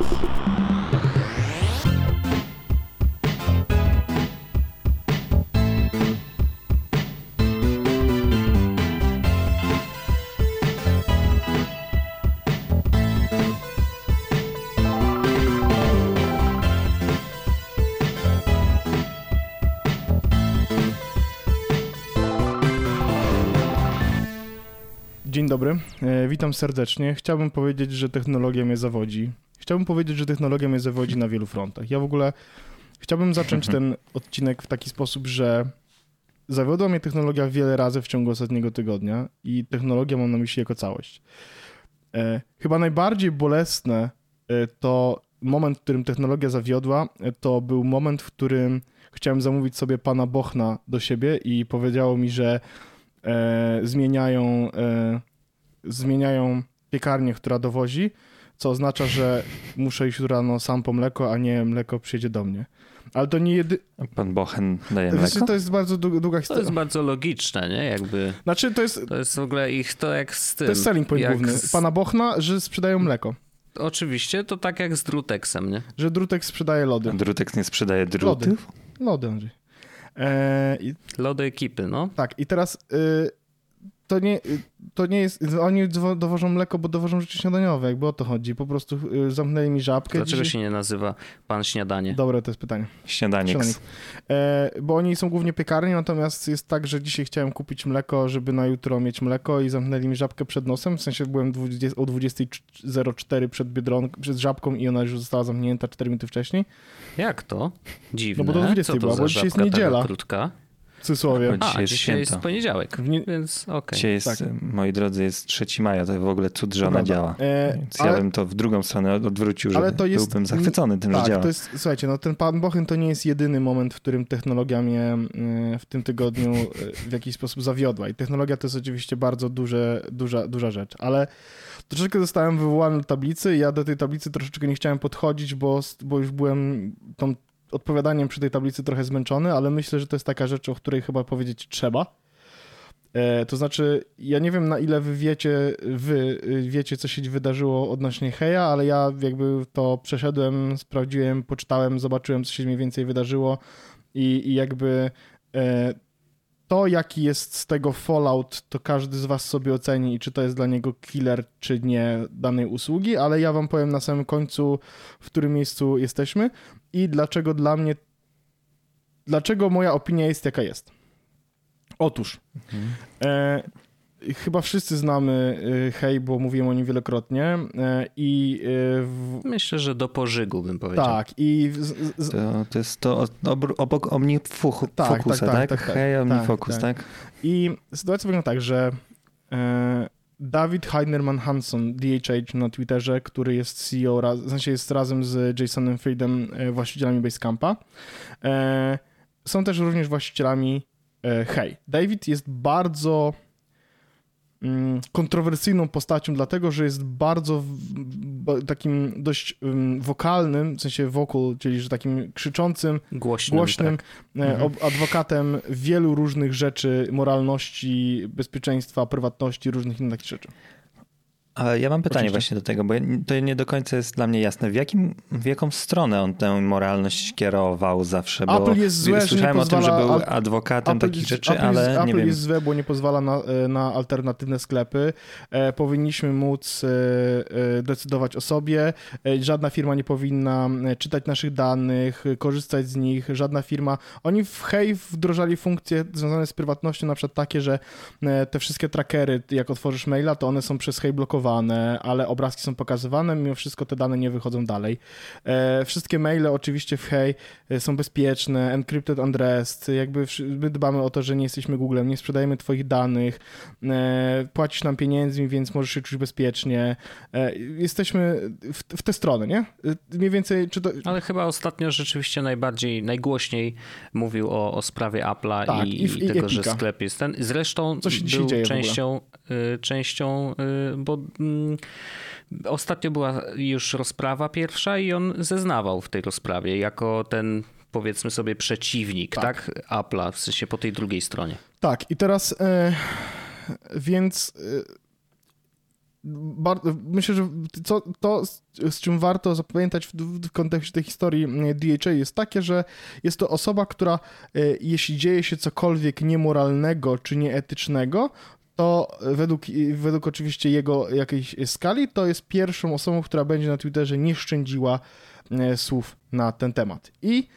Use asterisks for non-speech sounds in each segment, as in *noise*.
Thank you. Dobry, e, witam serdecznie. Chciałbym powiedzieć, że technologia mnie zawodzi. Chciałbym powiedzieć, że technologia mnie zawodzi na wielu frontach. Ja w ogóle chciałbym zacząć *laughs* ten odcinek w taki sposób, że zawiodła mnie technologia wiele razy w ciągu ostatniego tygodnia i technologia mam na myśli jako całość. E, chyba najbardziej bolesne e, to moment, w którym technologia zawiodła, to był moment, w którym chciałem zamówić sobie pana Bochna do siebie i powiedziało mi, że e, zmieniają, e, zmieniają piekarnię, która dowozi, co oznacza, że muszę iść rano sam po mleko, a nie mleko przyjedzie do mnie. Ale to nie jedy... Pan Bochen daje mleko? to jest bardzo dłu- długa To historia. jest bardzo logiczne, nie? Jakby Znaczy, to jest, to jest w ogóle ich to jak z tym. to jest selling point jak główny z- pana Bochna, że sprzedają mleko. Oczywiście to tak jak z Drutexem, nie? Że Drutek sprzedaje lody. Drutek nie sprzedaje Lody. drutów? Lody, Andrzej. E, i, Lody ekipy, no. tak, i teraz y, to, nie, y, to nie jest... Oni dowo- dowożą mleko, bo dowożą rzeczy śniadaniowe, jakby o to chodzi. Po prostu y, zamknęli mi żabkę. Dlaczego Dzisiaj- się nie nazywa pan śniadanie? Dobre to jest pytanie. Śniadanik. E, bo oni są głównie piekarni, natomiast jest tak, że dzisiaj chciałem kupić mleko, żeby na jutro mieć mleko i zamknęli mi żabkę przed nosem, w sensie byłem 20, o 20.04 przed Biedronką, przed żabką i ona już została zamknięta 4 minuty wcześniej. Jak to? Dziwne. No bo do 20 Co to była, za bo dzisiaj jest niedziela. krótka? W cudzysłowie. Chodź. Dzisiaj A, jest dzisiaj jest poniedziałek, W nie- więc okej. Dzisiaj jest, Tak. moi drodzy, jest 3 maja, to w ogóle cud, że ona działa. E, Więc ale- ja bym to w drugą stronę odwrócił, że Ale to jest- byłbym zachwycony tym, że Tak, działa. to jest, słuchajcie, no ten pan Bochen to nie jest jedyny moment, w którym technologia mnie e, w tym tygodniu e, w jakiś sposób zawiodła. I technologia to jest oczywiście bardzo duże, duża, duża rzecz, ale troszeczkę zostałem wywołany do tablicy i ja do tej tablicy troszeczkę nie chciałem podchodzić, bo, bo już byłem tą odpowiadaniem przy tej tablicy trochę zmęczony, ale myślę, że to jest taka rzecz, o której chyba powiedzieć trzeba. E, to znaczy, ja nie wiem na ile wy wiecie, wy y, wiecie, co się wydarzyło odnośnie Heja, ale ja jakby to przeszedłem, sprawdziłem, poczytałem, zobaczyłem, co się mniej więcej wydarzyło i, i jakby e, to, jaki jest z tego fallout, to każdy z was sobie oceni i czy to jest dla niego killer, czy nie danej usługi, ale ja wam powiem na samym końcu, w którym miejscu jesteśmy i dlaczego dla mnie, dlaczego moja opinia jest jaka jest. Otóż, e, chyba wszyscy znamy e, Hej, bo mówiłem o nim wielokrotnie e, i e, w, Myślę, że do pożygu bym powiedział. tak, i w, z, z, To, to jest to obr- obok OmniFocusa, Tak, tak, tak, tak, tak, tak. Hej, Tak, OmniFocus, tak. tak? I sytuacja wygląda tak, że e, Dawid Heinerman Hanson, DHH na Twitterze, który jest CEO, raz, sensie jest razem z Jasonem Friedem e, właścicielami Basecampa, e, są też również właścicielami e, Hey. David jest bardzo kontrowersyjną postacią, dlatego że jest bardzo takim dość um, wokalnym, w sensie vocal, czyli że takim krzyczącym, Głośnym, głośnym tak. e, ob- adwokatem wielu różnych rzeczy, moralności, bezpieczeństwa, prywatności, różnych innych rzeczy. Ale ja mam pytanie Oczywiście. właśnie do tego, bo to nie do końca jest dla mnie jasne. W, jakim, w jaką stronę on tę moralność kierował zawsze? Bo Apple jest złe, nie słyszałem o tym, że był adwokatem Apple takich jest, rzeczy, Apple ale jest, nie Apple wiem. jest złe, bo nie pozwala na, e, na alternatywne sklepy. E, powinniśmy móc e, e, decydować o sobie. E, żadna firma nie powinna e, czytać naszych danych, korzystać z nich. Żadna firma. Oni w Hej wdrożali funkcje związane z prywatnością, na przykład takie, że te wszystkie trackery, jak otworzysz maila, to one są przez Hej blokowane, ale obrazki są pokazywane, mimo wszystko te dane nie wychodzą dalej. E, wszystkie maile oczywiście w Hej e, są bezpieczne, encrypted and rest, jakby my dbamy o to, że nie jesteśmy Googlem, nie sprzedajemy twoich danych, e, płacisz nam pieniędzmi, więc możesz się czuć bezpiecznie. Jesteśmy w, w tę stronę, nie? Mniej więcej, czy to... Ale chyba ostatnio rzeczywiście najbardziej, najgłośniej mówił o, o sprawie Apple'a Tak, i, i i tego, że sklep jest ten. Zresztą Co się był częścią, y, częścią y, bo mm, ostatnio była już rozprawa pierwsza i on zeznawał w tej rozprawie jako ten powiedzmy sobie przeciwnik, Tak. tak? Apple'a, w sensie po tej drugiej stronie. Tak, i teraz e, więc e, myślę, że co, to, z czym warto zapamiętać w, w, kontekście tej historii DHA jest takie, że jest to osoba, która jeśli dzieje się cokolwiek niemoralnego czy nieetycznego, to według, według oczywiście jego jakiejś skali, to jest pierwszą osobą, która będzie na Twitterze nie szczędziła e, słów na ten temat. I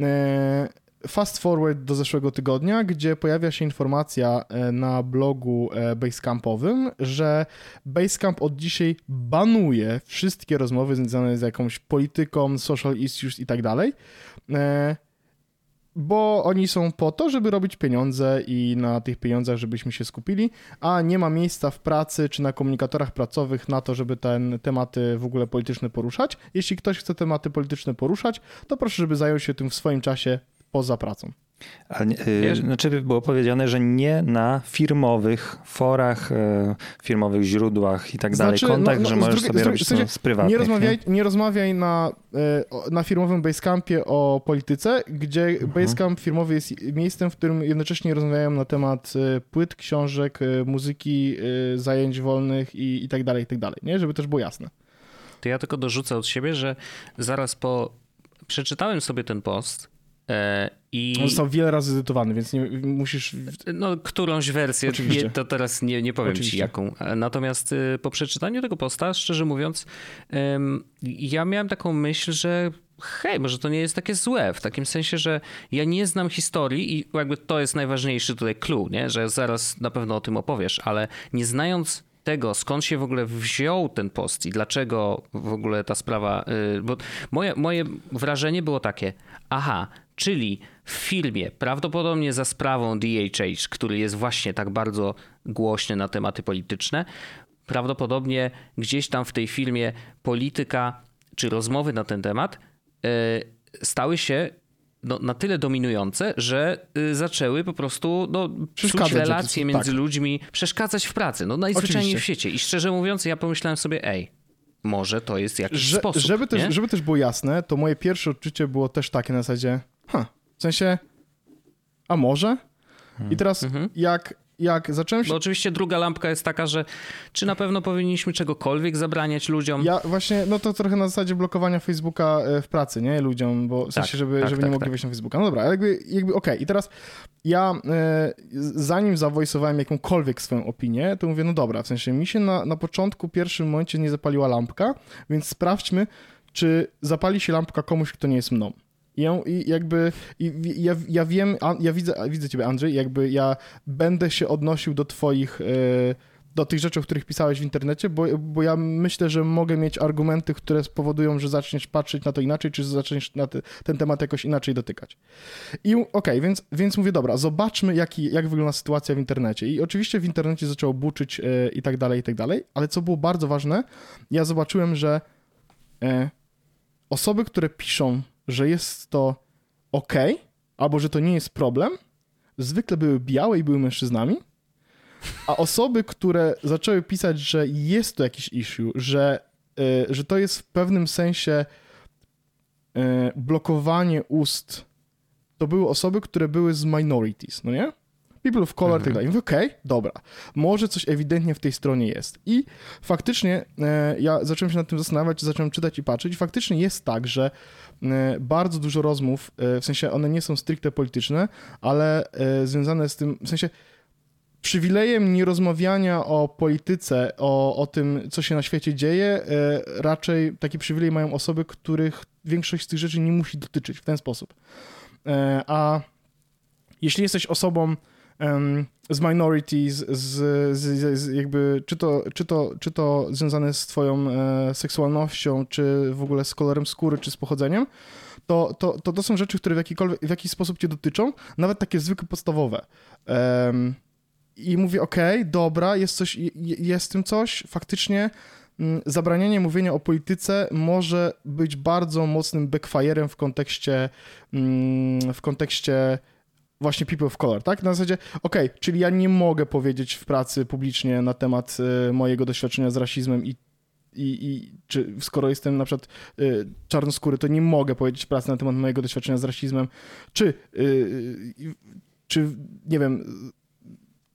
e, fast forward do zeszłego tygodnia, gdzie pojawia się informacja e, na blogu Basecampowym, że Basecamp od dzisiaj banuje wszystkie rozmowy związane z jakąś polityką, social issues i tak dalej bo oni są po to, żeby robić pieniądze i na tych pieniądzach, żebyśmy się skupili, a nie ma miejsca w pracy czy na komunikatorach pracowych na to, żeby ten tematy w ogóle polityczne poruszać. Jeśli ktoś chce tematy polityczne poruszać, to proszę, żeby zajął się tym w swoim czasie poza pracą. A, yy, znaczy było powiedziane, że nie na firmowych forach, yy, firmowych źródłach i tak znaczy, dalej, kontakt, no, no, że możesz drugiej, sobie robić w sensie, z prywatnych. Nie rozmawiaj, nie? nie rozmawiaj na, yy, na firmowym Basecampie o polityce, gdzie mhm. Basecamp firmowy jest miejscem, w którym jednocześnie rozmawiają na temat y, płyt, książek, muzyki, zajęć wolnych i, i tak dalej, i tak dalej, nie? Żeby też było jasne. To ja tylko dorzucę od siebie, że zaraz po przeczytałem sobie ten post E, I... On został wiele razy edytowany, więc nie musisz. No, którąś wersję, nie, to teraz nie, nie powiem Oczywiście. ci jaką. Natomiast e, po przeczytaniu tego posta, szczerze mówiąc, ja miałem taką myśl, że hej, może to nie jest takie złe, w takim sensie, że ja nie znam historii i jakby to jest najważniejszy tutaj clue, nie? że zaraz na pewno o tym opowiesz, ale nie znając tego, skąd się w ogóle wziął ten post i dlaczego w ogóle ta sprawa, bo moje, moje wrażenie było takie, aha, Czyli w filmie, prawdopodobnie za sprawą DHH, który jest właśnie tak bardzo głośny na tematy polityczne, prawdopodobnie gdzieś tam w tej filmie polityka czy rozmowy na ten temat yy, stały się no, na tyle dominujące, że y, zaczęły po prostu no, psuć relacje między tak. ludźmi, przeszkadzać w pracy. No najzwyczajniej w świecie. I szczerze mówiąc, ja pomyślałem sobie, ej, może to jest jakiś że, sposób. Żeby też, żeby też było jasne, to moje pierwsze odczucie było też takie na zasadzie, ha, w sensie, a może? I teraz mhm. jak, jak zacząłem się... Bo oczywiście druga lampka jest taka, że czy na pewno powinniśmy czegokolwiek zabraniać ludziom? Ja właśnie, no to trochę na zasadzie blokowania Facebooka e, w pracy, nie? Ludziom, bo w sensie, tak, żeby, tak, żeby tak, nie mogli tak. wejść na Facebooka. No dobra, jakby, jakby okej. Okay. I teraz ja e, zanim zawojsowałem jakąkolwiek swoją opinię, to mówię, no dobra, w sensie mi się na, na początku, pierwszym momencie nie zapaliła lampka, więc sprawdźmy, czy zapali się lampka komuś, kto nie jest mną. I, ją, i jakby i ja, ja wiem, ja widzę, widzę ciebie Andrzej, jakby ja będę się odnosił do twoich, e, do tych rzeczy, o których pisałeś w internecie, bo, bo ja myślę, że mogę mieć argumenty, które spowodują, że zaczniesz patrzeć na to inaczej, czy zaczniesz na te, ten temat jakoś inaczej dotykać. I okej, okay, więc, więc mówię, dobra, zobaczmy jaki, jak wygląda sytuacja w internecie. I oczywiście w internecie zaczęło buczyć e, i tak dalej, i tak dalej, ale co było bardzo ważne, ja zobaczyłem, że e, osoby, które piszą że jest to ok, albo że to nie jest problem, zwykle były białe i były mężczyznami, a osoby, które zaczęły pisać, że jest to jakiś issue, że, y, że to jest w pewnym sensie y, blokowanie ust, to były osoby, które były z minorities, no nie? people of color, mhm. tak dalej. Mówię, okej, okay, dobra, może coś ewidentnie w tej stronie jest. I faktycznie e, ja zacząłem się nad tym zastanawiać, zacząłem czytać i patrzeć i faktycznie jest tak, że e, bardzo dużo rozmów, e, w sensie one nie są stricte polityczne, ale e, związane z tym, w sensie przywilejem nierozmawiania o polityce, o, o tym, co się na świecie dzieje, e, raczej taki przywilej mają osoby, których większość z tych rzeczy nie musi dotyczyć w ten sposób. E, a jeśli jesteś osobą, z minorities, z, z, z, jakby, czy to, czy, to, czy to związane z twoją e, seksualnością, czy w ogóle z kolorem skóry, czy z pochodzeniem, to, to, to, to są rzeczy, które w, jakikolwiek, w jakiś sposób cię dotyczą, nawet takie zwykłe, podstawowe. Um, I mówię, okej, okay, dobra, jest coś, jest w tym coś, faktycznie mm, zabranianie mówienia o polityce może być bardzo mocnym backfire'em w kontekście mm, w kontekście właśnie people of color, tak? Na zasadzie, okej, okay, czyli ja nie mogę powiedzieć w pracy publicznie na temat y, mojego doświadczenia z rasizmem i i, i czy skoro jestem na przykład y, czarnoskóry, to nie mogę powiedzieć pracy na temat mojego doświadczenia z rasizmem, czy, y, czy nie wiem,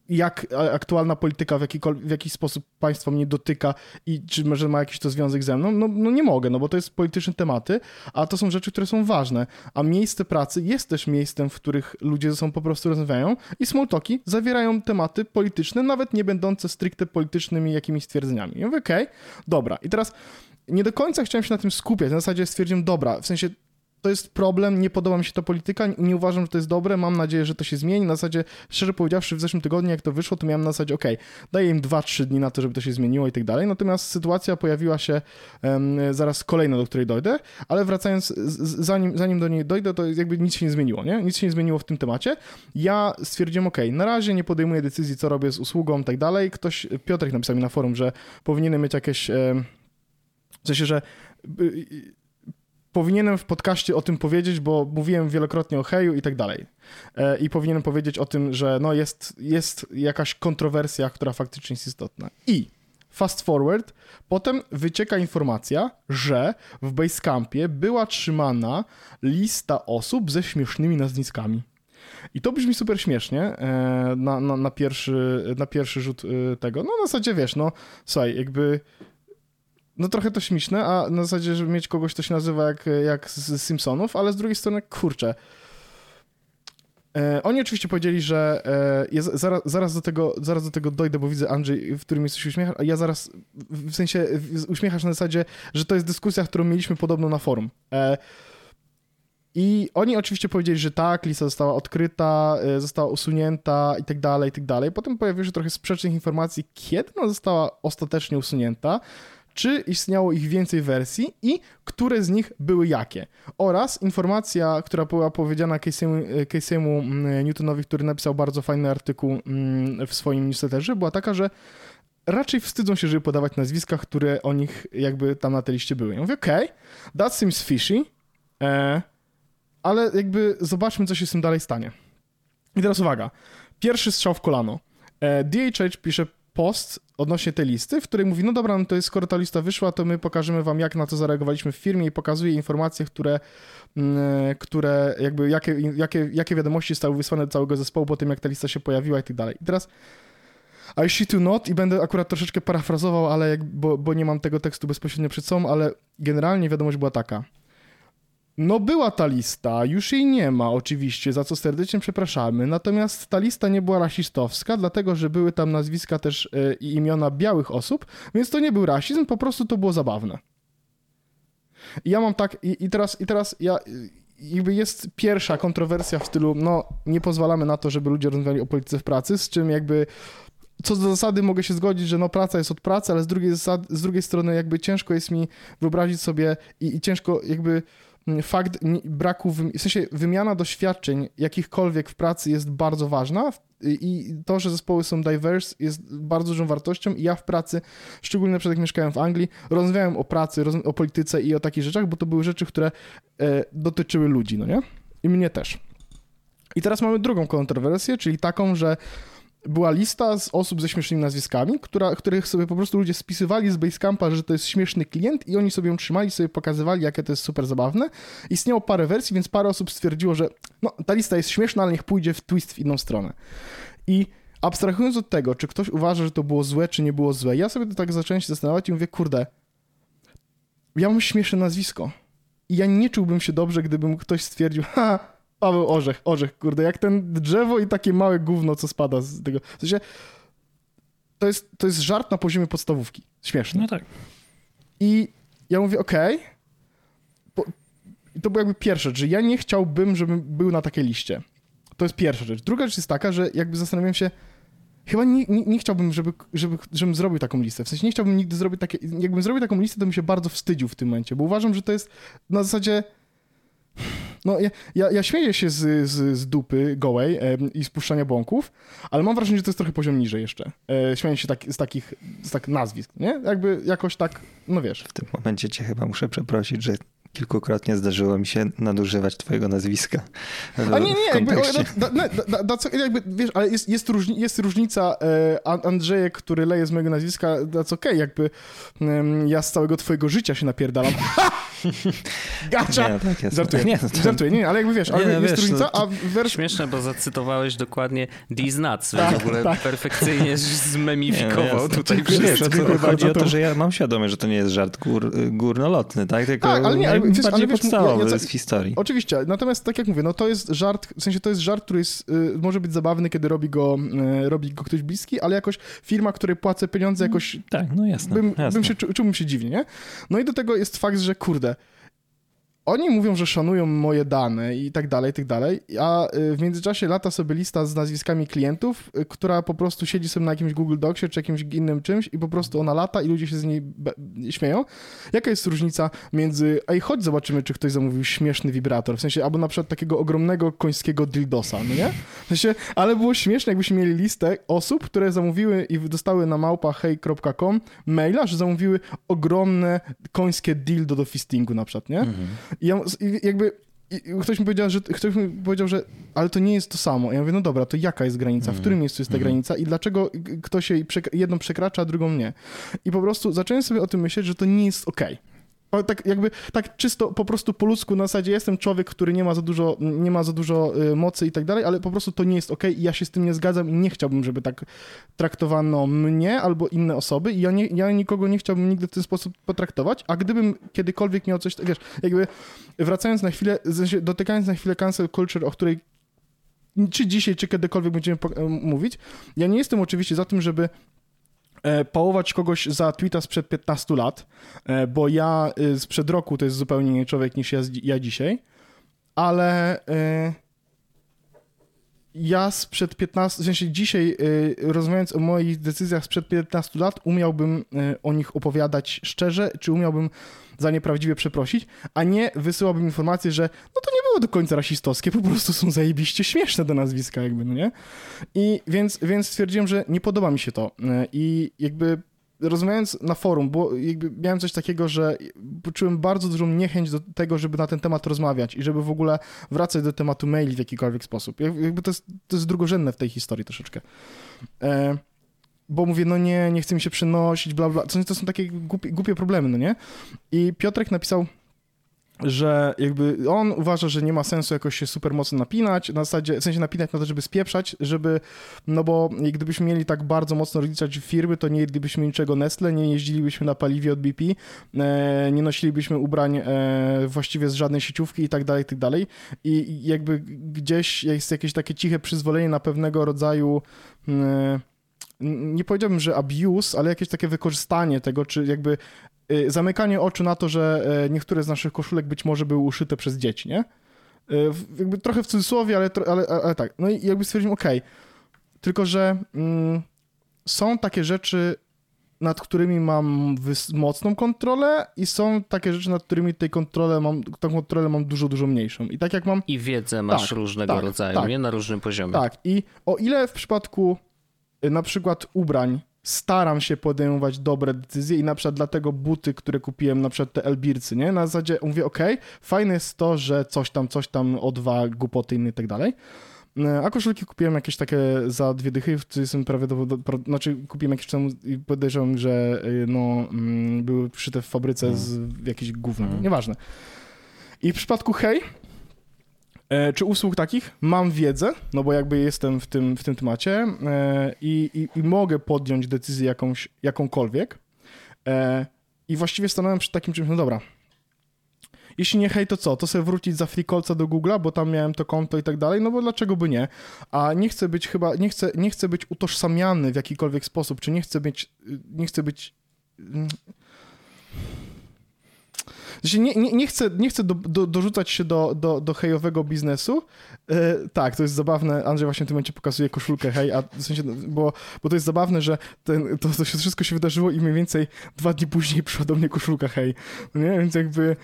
jak aktualna polityka w, w jakiś sposób państwo mnie dotyka i czy może ma jakiś to związek ze mną, no, no nie mogę, no bo to jest polityczne tematy, a to są rzeczy, które są ważne. A miejsce pracy jest też miejscem, w których ludzie ze sobą po prostu rozmawiają i smalltalki zawierają tematy polityczne, nawet nie będące stricte politycznymi jakimiś stwierdzeniami. Ja mówię, okej, okay, dobra. I teraz nie do końca chciałem się na tym skupiać. Na zasadzie stwierdziłem, dobra, w sensie to jest problem, nie podoba mi się ta polityka, nie uważam, że to jest dobre, mam nadzieję, że to się zmieni. Na zasadzie, szczerze powiedziawszy, w zeszłym tygodniu, jak to wyszło, to miałem na zasadzie, ok, daję im 2-3 dni na to, żeby to się zmieniło i tak dalej. Natomiast sytuacja pojawiła się um, zaraz kolejna, do której dojdę, ale wracając, zanim, zanim do niej dojdę, to jakby nic się nie zmieniło, nie? Nic się nie zmieniło w tym temacie. Ja stwierdziłem, ok, na razie nie podejmuję decyzji, co robię z usługą i tak dalej. Ktoś, Piotrek napisał mi na forum, że powinienem mieć jakieś... Um, w sensie, że y, powinienem w podcaście o tym powiedzieć, bo mówiłem wielokrotnie o heju i tak dalej. E, I powinienem powiedzieć o tym, że no jest, jest jakaś kontrowersja, która faktycznie jest istotna. I fast forward, potem wycieka informacja, że w Basecampie była trzymana lista osób ze śmiesznymi nazwiskami. I to brzmi super śmiesznie e, na, na, na, pierwszy, na pierwszy rzut e, tego. No na zasadzie wiesz, no słuchaj, jakby no trochę to śmieszne, a na zasadzie, żeby mieć kogoś, kto się nazywa jak, jak z Simpsonów, ale z drugiej strony, kurczę. E, oni oczywiście powiedzieli, że e, ja zaraz, zaraz, do tego, zaraz do tego dojdę, bo widzę Andrzej, w którym jesteś uśmiechasz, a ja zaraz, w sensie uśmiechasz na zasadzie, że to jest dyskusja, którą mieliśmy podobno na forum. E, i oni oczywiście powiedzieli, że tak, lista została odkryta, e, została usunięta i tak dalej, i tak dalej. Potem pojawiły się trochę sprzecznych informacji, kiedy ona została ostatecznie usunięta czy istniało ich więcej wersji i które z nich były jakie. Oraz informacja, która była powiedziana Casey'emu, mm, Newtonowi, który napisał bardzo fajny artykuł mm, w swoim newsletterze, była taka, że raczej wstydzą się, żeby podawać nazwiska, które o nich jakby tam na tej liście były. Ja mówię, okej, okay, that seems fishy, e, ale jakby zobaczmy, co się z tym dalej stanie. I teraz uwaga. Pierwszy strzał w kolano. E, DHH pisze post odnośnie tej listy, w której mówi, no dobra, no to jest, skoro ta lista wyszła, to my pokażemy wam, jak na to zareagowaliśmy w firmie i pokazuje informacje, które, mm, które jakby, jakie, jakie, jakie wiadomości zostały wysłane do całego zespołu po tym, jak ta lista się pojawiła i tak dalej. I teraz I shit to not i będę akurat troszeczkę parafrazował, ale jak, bo, bo nie mam tego tekstu bezpośrednio przed sobą, ale generalnie wiadomość była taka. No była ta lista, już jej nie ma oczywiście, za co serdecznie przepraszamy, natomiast ta lista nie była rasistowska, dlatego że były tam nazwiska też e, i imiona białych osób, więc to nie był rasizm, po prostu to było zabawne. I ja mam tak, i, i teraz, i teraz ja, jakby jest pierwsza kontrowersja w stylu, no nie pozwalamy na to, żeby ludzie rozmawiali o polityce w pracy, z czym jakby co do zasady mogę się zgodzić, że no praca jest od pracy, ale z drugiej, zasady, z drugiej strony jakby ciężko jest mi wyobrazić sobie i, i ciężko jakby fakt braku, w sensie wymiana doświadczeń jakichkolwiek w pracy jest bardzo ważna i to, że zespoły są diverse jest bardzo dużą wartością i ja w pracy, szczególnie przykład jak mieszkałem w Anglii, rozmawiałem o pracy, o polityce i o takich rzeczach, bo to były rzeczy, które e, dotyczyły ludzi, no nie? I mnie też. I teraz mamy drugą kontrowersję, czyli taką, że była lista z osób ze śmiesznymi nazwiskami, która, których sobie po prostu ludzie spisywali z Basecampa, że to jest śmieszny klient i oni sobie ją trzymali, sobie pokazywali, jakie to jest super zabawne. Istniało parę wersji, więc parę osób stwierdziło, że no, ta lista jest śmieszna, ale niech pójdzie w twist w inną stronę. I abstrahując od tego, czy ktoś uważa, że to było złe, czy nie było złe, ja sobie to tak zacząłem się zastanawiać i mówię, kurde, ja mam śmieszne nazwisko. I ja nie czułbym się dobrze, gdybym ktoś stwierdził, *laughs* ha, Paweł Orzech, Orzech, kurde, jak ten drzewo i takie małe gówno, co spada z tego. W sensie, to jest, to jest żart na poziomie podstawówki. Śmieszne. No tak. I ja mówię, okej. Okay. To była jakby pierwsza rzecz, że ja nie chciałbym, żebym był na takiej liście. To jest pierwsza rzecz. Druga rzecz jest taka, że jakby zastanawiam się, chyba nie, nie, nie, chciałbym, żeby, żeby, żebym zrobił taką listę. W sensie nie chciałbym nigdy zrobić takiej, jakbym zrobił taką listę, to bym się bardzo wstydził w tym momencie, bo uważam, że to jest na zasadzie no, ja, ja, ja śmieję się z, z, z dupy gołej e, i spuszczania bąków, ale mam wrażenie, że to jest trochę poziom niżej jeszcze. E, śmieję się tak, z takich z tak nazwisk, nie? Jakby jakoś tak, no wiesz. W tym momencie cię chyba muszę przeprosić, że kilkukrotnie zdarzyło mi się nadużywać twojego nazwiska. A nie, nie, jakby, da, da, da, jakby, wiesz, ale jest, jest, różni, jest różnica e, Andrzejek, który leje z mojego nazwiska, that's okej, okay, jakby ja z całego twojego życia się napierdalam. *laughs* *laughs* Gacza! Nie, no tak jest. Żartuję, nie, no to... żartuję, nie, ale jakby wiesz, ale nie, no, jest wiesz, różnica, a wers... Śmieszne, bo zacytowałeś dokładnie These Nuts, tak, w ogóle tak. perfekcyjnie zmemifikował nie, no tutaj wiesz, tylko chodzi o to, że ja mam świadomość, że to nie jest żart gór, górnolotny, tak? Tylko tak, ale nie, ale, wiesz, ale wiesz, podstawowy ja, ja, z historii. Oczywiście, natomiast tak jak mówię, no to jest żart, w sensie to jest żart, który jest, y, może być zabawny, kiedy robi go, y, robi go ktoś bliski, ale jakoś firma, której płacę pieniądze, jakoś... Tak, no jasne. Bym, jasne. bym się, czułbym się dziwnie, nie? No i do tego jest fakt, że kurde, oni mówią, że szanują moje dane i tak dalej, i tak dalej, a y, w międzyczasie lata sobie lista z nazwiskami klientów, y, która po prostu siedzi sobie na jakimś Google Docsie czy jakimś innym czymś i po prostu ona lata i ludzie się z niej śmieją. Jaka jest różnica między, ej, chodź zobaczymy, czy ktoś zamówił śmieszny wibrator, w sensie, albo na przykład takiego ogromnego końskiego dildosa, no nie? W sensie, ale było śmieszne, jakbyśmy mieli listę osób, które zamówiły i dostały na małpa hej.com maila, że zamówiły ogromne końskie dildo do fistingu na przykład, nie? Mhm. I ja, jakby i ktoś mi powiedział, że ktoś mi powiedział, że ale to nie jest to samo. Ja mówię, no dobra, to jaka jest granica? W mhm. którym miejscu jest ta mm. granica i dlaczego ktoś jej jedną przekracza, a drugą nie? I po prostu zacząłem sobie o tym myśleć, że to nie jest okej. Okay tak jakby, tak czysto po prostu po ludzku na zasadzie jestem człowiek, który nie ma za dużo, nie ma za dużo y, mocy i tak dalej, ale po prostu to nie jest ok i ja się z tym nie zgadzam i nie chciałbym, żeby tak traktowano mnie albo inne osoby i ja, nie, ja nikogo nie chciałbym nigdy w ten sposób potraktować, a gdybym kiedykolwiek miał coś, wiesz, jakby wracając na chwilę, dotykając na chwilę cancel culture, o której czy dzisiaj, czy kiedykolwiek będziemy mówić, ja nie jestem oczywiście za tym, żeby pałować kogoś za tweeta sprzed 15 lat, e, bo ja e, sprzed roku to jest zupełnie inny człowiek niż ja, ja dzisiaj, ale ja sprzed 15, w sensie dzisiaj rozmawiając o moich decyzjach sprzed 15 lat, umiałbym o nich opowiadać szczerze, czy umiałbym za nieprawdziwie przeprosić, a nie wysyłałbym informację, że no to nie było do końca rasistowskie, po prostu są zajebiście śmieszne do nazwiska jakby, no nie? I więc, więc stwierdziłem, że nie podoba mi się to i jakby rozmawiając na forum, bo miałem coś takiego, że poczułem bardzo dużą niechęć do tego, żeby na ten temat rozmawiać i żeby w ogóle wracać do tematu maili w jakikolwiek sposób. Jakby to jest, to jest drugorzędne w tej historii troszeczkę. E bo mówię, no nie, nie chcę mi się przenosić, bla, bla. To, są takie głupie, głupie problemy, no nie? I Piotrek napisał, że jakby on uważa, że nie ma sensu jakoś się super mocno napinać, na zasadzie, w sensie napinać na to, żeby spieprzać, żeby, no bo gdybyśmy mieli tak bardzo mocno rozliczać firmy, to nie jedlibyśmy niczego Nestle, nie jeździlibyśmy na paliwie od BP, e, nie nosilibyśmy ubrań e, właściwie z żadnej sieciówki i tak dalej, i tak dalej. I jakby gdzieś jest jakieś takie ciche przyzwolenie na pewnego rodzaju e, nie powiedziałbym, że abuse, ale jakieś takie wykorzystanie tego, czy jakby y, zamykanie oczu na to, że e, niektóre z naszych koszulek być może były uszyte przez dzieci, nie? Y, jakby trochę w cudzysłowie, ale, ale, ale tak. No i jakby stwierdziłem, okej, okay. tylko że mm, są takie rzeczy, nad którymi mam mocną kontrolę i są takie rzeczy, nad którymi tej kontrolę mam, tą kontrolę mam dużo, dużo mniejszą. I tak jak mam... I wiedzę masz tak, różnego tak, rodzaju, tak, nie? Na różnym poziomie. Tak. I o ile w przypadku na przykład ubrań staram się podejmować dobre decyzje i na przykład dlatego buty, które kupiłem, na przykład te Elbircy, nie? Na zasadzie mówię, ok, fajne jest to, że coś tam, coś tam, o dwa głupoty inne i tak dalej. E, a koszulki kupiłem jakieś takie za dwie dychy, w jestem prawie do, do, znaczy kupiłem jakieś czemu i podejrzewam, że e, no, mm, były przyszyte w fabryce z jakiejś gówno, mm. nieważne. I w przypadku Hej, E, czy usług takich? Mam wiedzę, no bo jakby jestem w tym, w tym temacie e, i, i, mogę podjąć decyzję jakąś, jakąkolwiek. E, I właściwie stanąłem przed takim czymś, no dobra, jeśli nie hej, to co? To sobie wrócić za frikolca do Google'a, bo tam miałem to konto i tak dalej, no bo dlaczego by nie? A nie chcę być chyba, nie chcę, nie chcę być utożsamiany w jakikolwiek sposób, czy nie chcę być, nie chcę być mm, znaczy nie, nie, nie, chcę, nie chcę do, do, dorzucać się do, do, do hejowego biznesu. E, tak, to jest zabawne. Andrzej właśnie w tym momencie pokazuje koszulkę hej, a w sensie, bo, bo to jest zabawne, że ten, to, to się, wszystko się wydarzyło i mniej więcej dwa dni później przyszła do mnie koszulka hej. No nie? Więc jakby...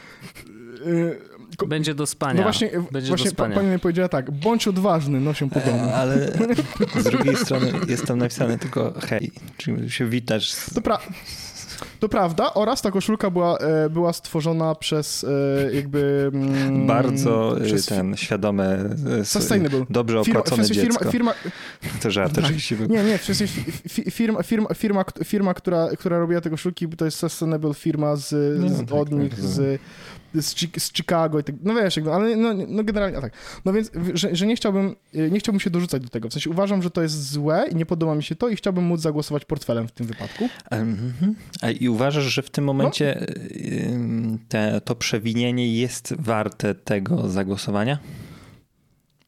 E, będzie do spania. No właśnie, Będzie właśnie spania. pani mi powiedziała tak, bądź odważny, no się po domu. E, ale *laughs* z drugiej strony jest tam napisane tylko hej, czyli się witasz. Z... To pra... To prawda, oraz ta koszulka była, e, była stworzona przez e, jakby... Mm, Bardzo e, przez ten świadome, sustainable. dobrze opłacone firma, dziecko. Firma, firma, *laughs* to żart tak. oczywiście. Nie, nie, w sensie firma, firma, firma, firma która, która robiła te koszulki, to jest sustainable firma z, z od nich, z z, z Chicago i tak, no wiesz, ale no, no generalnie tak. No więc, że, że, nie chciałbym, nie chciałbym się dorzucać do tego, w sensie uważam, że to jest złe i nie podoba mi się to i chciałbym móc zagłosować portfelem w tym wypadku. I uważasz, że w tym momencie no. te, to przewinienie jest warte tego zagłosowania?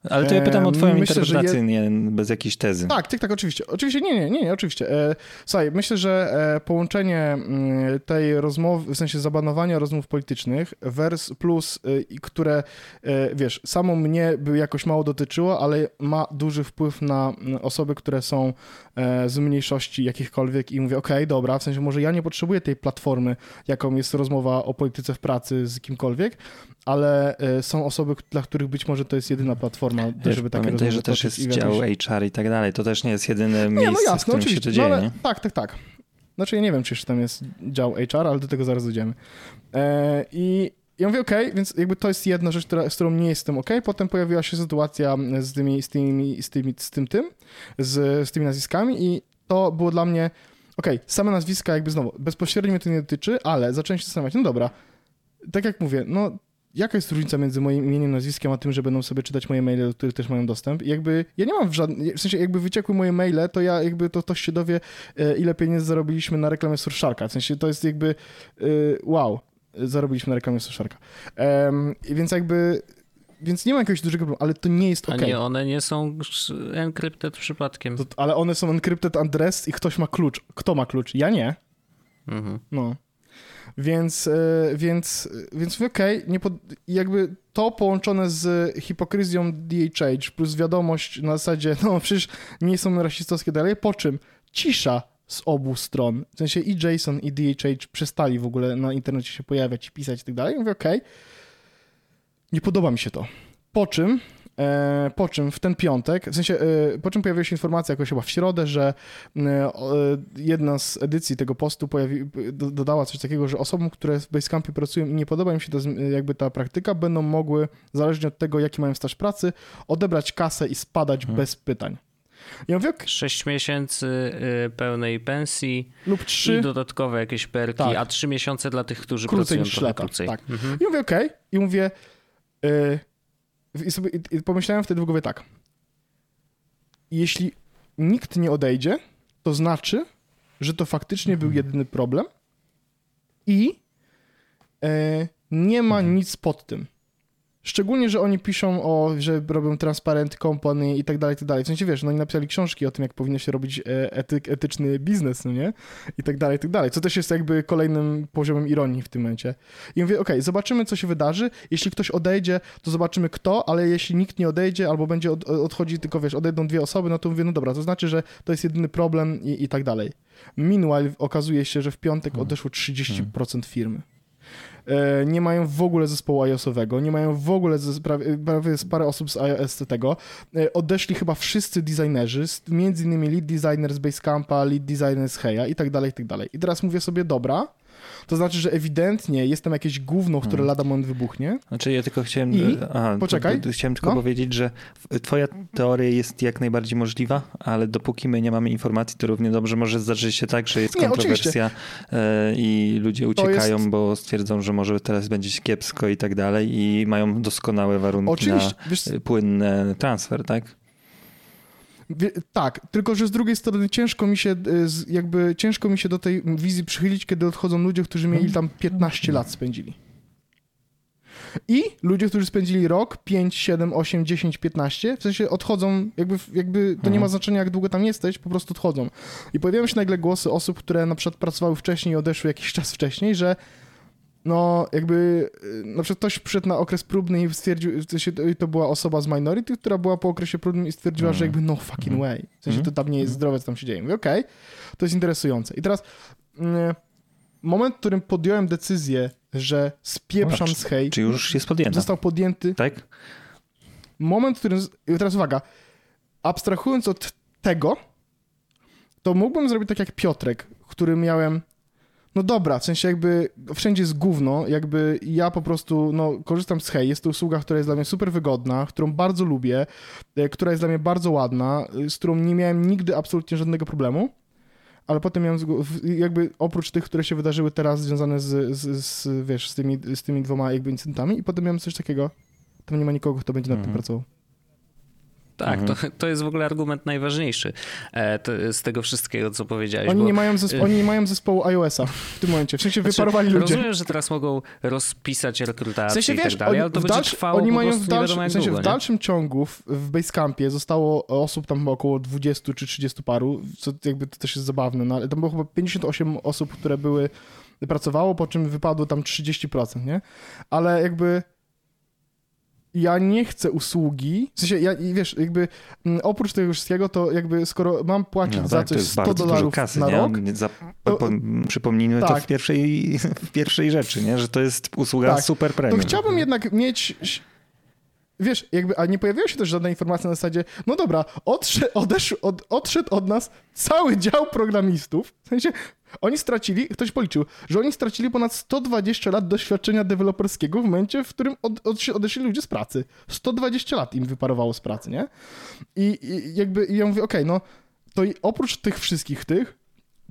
Ale to ja pytam o twoją myślę, interpretację, je... nie bez jakiejś tezy. Tak, tak, tak, oczywiście. Oczywiście, nie, nie, nie, nie oczywiście. E, słuchaj, myślę, że e, połączenie mm, tej rozmowy, w sensie zabanowania rozmów politycznych vers plus, e, które, wiesz, samo mnie by jakoś mało dotyczyło, ale ma duży wpływ na osoby, które są z mniejszości jakichkolwiek i mówię, okej, okay, dobra, w sensie może ja nie potrzebuję tej platformy, jaką jest rozmowa o polityce w pracy z kimkolwiek, ale są osoby, dla których być może to jest jedyna platforma, Wiesz, żeby takie Pamiętaj, że też jest dział HR i tak dalej. To też nie jest jedyne nie, miejsce, no jasne, w którym oczywiście. się to dzieje. No, ale, tak, tak, tak. Znaczy ja nie wiem, czy jeszcze tam jest dział HR, ale do tego zaraz dojdziemy. E, I ja mówię, OK, więc jakby to jest jedna rzecz, która, z którą nie jestem OK. Potem pojawiła się sytuacja z, tymi, z, tymi, z, tymi, z tym, tym, z, z tymi nazwiskami i to było dla mnie, OK, same nazwiska jakby znowu, bezpośrednio mnie to nie dotyczy, ale zacząłem się zastanawiać, no dobra, tak jak mówię, no jaka jest różnica między moim imieniem, nazwiskiem, a tym, że będą sobie czytać moje maile, do których też mają dostęp. I jakby ja nie mam w żadnym, w sensie jakby wyciekły moje maile, to ja jakby to ktoś się dowie, e, ile pieniędzy zarobiliśmy na reklamie Surszarka. W sensie to jest jakby e, wow, zarobiliśmy na reklamie Surszarka. Um, więc jakby więc nie ma jakiegoś dużego problemu, ale to nie jest ok. A nie, one nie są encrypted przypadkiem. To, ale one są encrypted address i ktoś ma klucz. Kto ma klucz? Ja nie. Mhm. No. Więc, e, więc, więc okej, okay, jakby to połączone z hipokryzją DHH plus wiadomość na zasadzie, no przecież nie są rasistowskie dalej, po czym cisza z obu stron. W sensie i Jason i DHH przestali w ogóle na internecie się pojawiać, pisać i tak dalej. Mówię, okej, okay, nie podoba mi się to. Po czym E, po czym w ten piątek, w sensie, e, po czym pojawiła się informacja jakoś chyba w środę, że e, jedna z edycji tego postu pojawi, dodała coś takiego, że osobom, które w Basecampie pracują i nie podoba im się to, jakby ta praktyka, będą mogły, zależnie od tego, jaki mają staż pracy, odebrać kasę i spadać hmm. bez pytań. Ja mówię, 6 miesięcy pełnej pensji lub 3 i dodatkowe jakieś perki, tak. a 3 miesiące dla tych, którzy krócej pracują trochę lata. krócej. Tak. Mhm. I mówię, okej, okay. i mówię, i, sobie, i pomyślałem wtedy w głowie tak. Jeśli nikt nie odejdzie, to znaczy, że to faktycznie był jedyny problem i e, nie ma mhm. nic pod tym. Szczególnie, że oni piszą o, że robią transparent company i tak dalej, i tak dalej. W sensie, wiesz, no oni napisali książki o tym, jak powinno się robić e, etyk, etyczny biznes, no nie? I tak dalej, i tak dalej. Co też jest jakby kolejnym poziomem ironii w tym momencie. I mówię, okej, okay, zobaczymy, co się wydarzy. Jeśli ktoś odejdzie, to zobaczymy kto, ale jeśli nikt nie odejdzie albo będzie od, odchodzi tylko, wiesz, odejdą dwie osoby, no to mówię, no dobra, to znaczy, że to jest jedyny problem i, i tak dalej. Meanwhile okazuje się, że w piątek mhm. odeszło 30% firmy. E, nie mają w ogóle zespołu iOS-owego, nie mają w ogóle prawie, prawie parę osób z iOS tego. E, odeszli chyba wszyscy designerzy, między innymi lead designer z Basecampa, lead designer z Heya i tak dalej, i tak dalej. I teraz mówię sobie, dobra, to znaczy, że ewidentnie jest tam jakieś gówno, które hmm. lada moment wybuchnie. Znaczy ja tylko chciałem... I... Aha, Poczekaj. To, to chciałem tylko no. powiedzieć, że twoja teoria jest jak najbardziej możliwa, ale dopóki my nie mamy informacji, to równie dobrze może zdarzyć się tak, że jest nie, kontrowersja oczywiście. i ludzie uciekają, jest... bo stwierdzą, że może teraz będzie kiepsko i tak dalej i mają doskonałe warunki oczywiście. na Wiesz... płynny transfer, tak? Tak, tylko że z drugiej strony ciężko mi się e, jakby ciężko mi się do tej wizji przychylić, kiedy odchodzą ludzie, którzy mieli tam 15 lat spędzili. I ludzie, którzy spędzili rok, 5, 7, 8, 10, 15, w sensie odchodzą, jakby, jakby to nie ma mhm. znaczenia, jak długo tam jesteś, po prostu odchodzą. I pojawiają się nagle głosy osób, które na przykład pracowały wcześniej i odeszły jakiś czas wcześniej, że no jakby y, na przykład ktoś przyszedł na okres próbny i stwierdził, to była osoba z minority, która była po okresie próbnym i stwierdziła, mm. że jakby no fucking mm. way. W sensie to tam nie jest mhm. zdrowe, co tam się dzieje. Mówię, okej, okay, to jest interesujące. I teraz mm, moment, w którym podjąłem decyzję, że spieprzam z hej. Czy już jest podjęty? Został podjęty. Tak? Moment, w którym, i teraz uwaga, abstrahując od tego, to mógłbym zrobić tak jak Piotrek, który miałem no dobra, w sensie jakby wszędzie jest gówno, jakby ja po prostu, no, korzystam z Hej, jest to usługa, która jest dla mnie super wygodna, którą bardzo lubię, e, która jest dla mnie bardzo ładna, e, z którą nie miałem nigdy absolutnie żadnego problemu, ale potem miałem, jakby oprócz tych, które się wydarzyły teraz związane z, z, z wiesz, z tymi, z tymi dwoma jakby incydentami i potem miałem coś takiego, tam nie ma nikogo, kto będzie nad tym mhm. pracował. Tak, mhm. to, to jest w ogóle argument najważniejszy e, z tego wszystkiego, co powiedziałeś. Oni, bo... nie mają zespo- oni nie mają zespołu iOS-a w tym momencie. W sensie znaczy, wyparowali ludzie. Rozumiem, że teraz mogą rozpisać rekrutację w sensie, wiesz, i tak dalej, ale to będzie trwało oni mają w, dalszy, w, sensie długo, w dalszym ciągu w, w Basecampie zostało osób tam około 20 czy 30 paru, co jakby to też jest zabawne, no ale tam było chyba 58 osób, które były pracowało, po czym wypadło tam 30%, nie? Ale jakby ja nie chcę usługi, w sensie, ja, wiesz, jakby m, mm, oprócz tego wszystkiego, to jakby skoro mam płacić no, za tak, coś 100 dolarów kasy, na nie? rok... Za, to, po, przypomnijmy tak. to w pierwszej, w pierwszej rzeczy, nie? że to jest usługa tak. super premium. To chciałbym jednak mieć wiesz, jakby, a nie pojawiła się też żadna informacja na zasadzie, no dobra, odszedł, odesz, od, odszedł od nas cały dział programistów, w sensie oni stracili, ktoś policzył, że oni stracili ponad 120 lat doświadczenia deweloperskiego w momencie, w którym od, od, odeszli ludzie z pracy. 120 lat im wyparowało z pracy, nie? I, i jakby i ja mówię, okej, okay, no to oprócz tych wszystkich tych,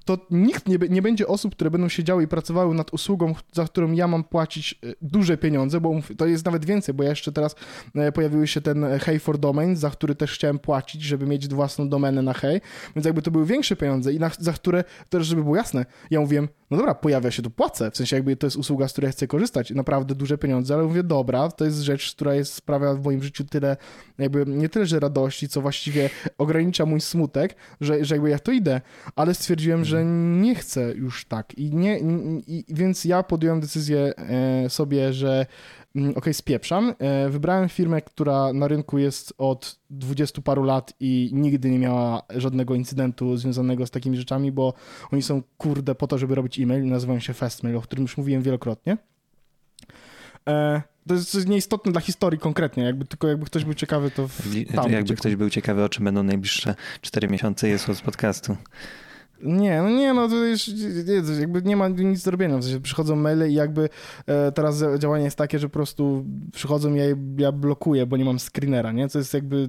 to nikt nie, nie będzie osób, które będą siedziały i pracowały nad usługą, za którą ja mam płacić e, duże pieniądze, bo to jest nawet więcej, bo ja jeszcze teraz e, pojawiły się ten Hey for Domain, za który też chciałem płacić, żeby mieć własną domenę na Hey, więc jakby to były większe pieniądze i na, za które, też żeby było jasne, ja mówiłem, no dobra, pojawia się tu płacę, w sensie jakby to jest usługa, z której chcę korzystać, naprawdę duże pieniądze, ale mówię, dobra, to jest rzecz, która jest, sprawia w moim życiu tyle, jakby nie tyle, że radości, co właściwie ogranicza mój smutek, że, że jakby ja to idę, ale stwierdziłem, że nie chcę już tak i nie, i, więc ja podjąłem decyzję e, sobie, że mm, ok, spieprzam. E, wybrałem firmę, która na rynku jest od dwudziestu paru lat i nigdy nie miała żadnego incydentu związanego z takimi rzeczami, bo oni są kurde po to, żeby robić e-mail, nazywają się Fastmail, o którym już mówiłem wielokrotnie. E, to jest, to jest nieistotne dla historii konkretnie, jakby tylko jakby ktoś był ciekawy, to tam Jakby ktoś był ciekawy, o czym będą najbliższe 4 miesiące jest z podcastu. Nie, no nie, no to już nie, jakby nie ma nic do robienia. W sensie przychodzą maile i jakby e, teraz działanie jest takie, że po prostu przychodzą i ja, ja blokuję, bo nie mam screenera, nie? Co jest jakby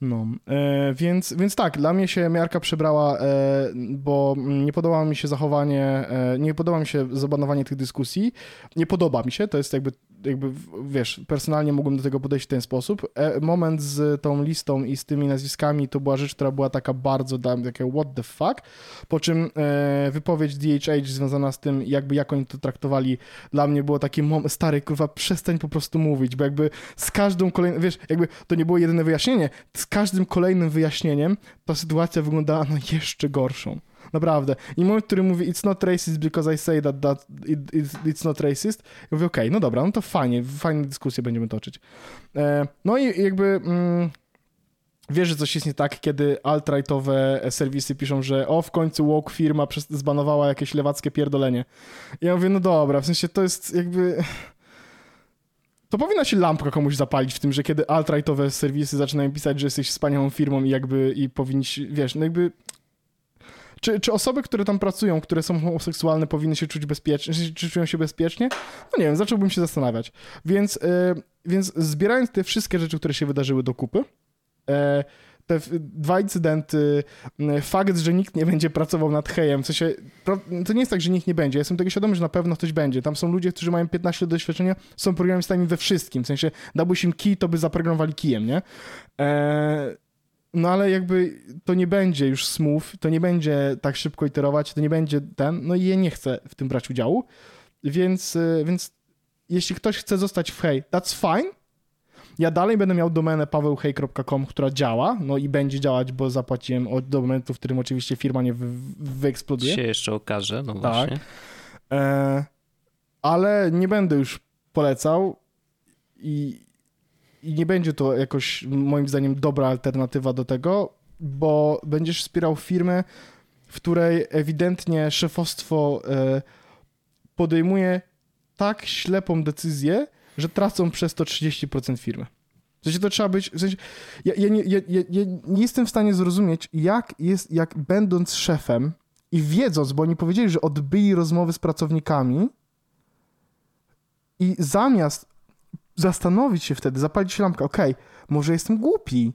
no, e, więc, więc tak, dla mnie się miarka przebrała, e, bo nie podoba mi się zachowanie, e, nie podoba mi się zabanowanie tych dyskusji, nie podoba mi się, to jest jakby jakby, wiesz, personalnie mógłbym do tego podejść w ten sposób. E, moment z tą listą i z tymi nazwiskami to była rzecz, która była taka bardzo, takie what the fuck, po czym e, wypowiedź DHH związana z tym, jakby jak oni to traktowali, dla mnie było taki moment, stary, kurwa, przestań po prostu mówić, bo jakby z każdą kolejną, wiesz, jakby to nie było jedyne wyjaśnienie, z każdym kolejnym wyjaśnieniem ta sytuacja wyglądała na jeszcze gorszą. Naprawdę. I moment, który mówi it's not racist because I say that, that it, it's not racist, ja mówię, okej, okay, no dobra, no to fajnie, fajne dyskusje będziemy toczyć. E, no i jakby... Mm, wiesz, że coś jest nie tak, kiedy alt-rightowe serwisy piszą, że o, w końcu woke firma zbanowała jakieś lewackie pierdolenie. I ja mówię, no dobra, w sensie to jest jakby... To powinna się lampka komuś zapalić w tym, że kiedy alt-rightowe serwisy zaczynają pisać, że jesteś wspaniałą firmą i jakby i powinniś, wiesz, no jakby czy, czy osoby, które tam pracują, które są homoseksualne, powinny się czuć bezpiecznie, czy czują się bezpiecznie? No nie wiem, zacząłbym się zastanawiać. Więc, yy, więc zbierając te wszystkie rzeczy, które się wydarzyły do kupy, yy, te dwa incydenty, fakt, że nikt nie będzie pracował nad hejem, w sensie, to nie jest tak, że nikt nie będzie, jestem tego świadomy, że na pewno ktoś będzie. Tam są ludzie, którzy mają 15 lat doświadczenia, są programistami we wszystkim, w sensie, dałbyś im kij, to by zaprogramowali kijem, nie? Eee, no ale jakby to nie będzie już smooth, to nie będzie tak szybko iterować, to nie będzie ten, no i ja nie chcę w tym brać udziału, więc, y, więc jeśli ktoś chce zostać w hej, that's fine. Ja dalej będę miał domenę pawełhej.com, która działa, no i będzie działać, bo zapłaciłem od do momentu, w którym oczywiście firma nie wy, wyeksploduje. Się jeszcze okaże, no tak. właśnie. E, ale nie będę już polecał i, i nie będzie to jakoś, moim zdaniem, dobra alternatywa do tego, bo będziesz wspierał firmę, w której ewidentnie szefostwo e, podejmuje tak ślepą decyzję, że tracą przez to 30% firmy. W sensie to trzeba być. W sensie, ja, ja, nie, ja, ja, nie jestem w stanie zrozumieć, jak jest, jak będąc szefem i wiedząc, bo oni powiedzieli, że odbyli rozmowy z pracownikami i zamiast zastanowić się wtedy, zapalić się lampkę, okej, okay, może jestem głupi,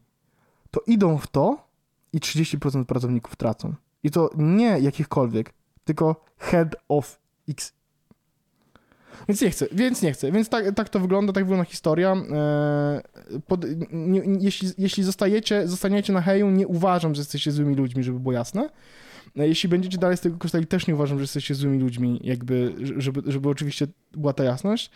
to idą w to i 30% pracowników tracą. I to nie jakichkolwiek, tylko head of X. Więc nie chcę, więc nie chcę. Więc tak, tak to wygląda, tak wygląda historia. Eee, pod, nie, jeśli, jeśli zostajecie, zostaniecie na heju, nie uważam, że jesteście złymi ludźmi, żeby było jasne. Eee, jeśli będziecie dalej z tego korzystali, też nie uważam, że jesteście złymi ludźmi, jakby, żeby, żeby oczywiście była ta jasność.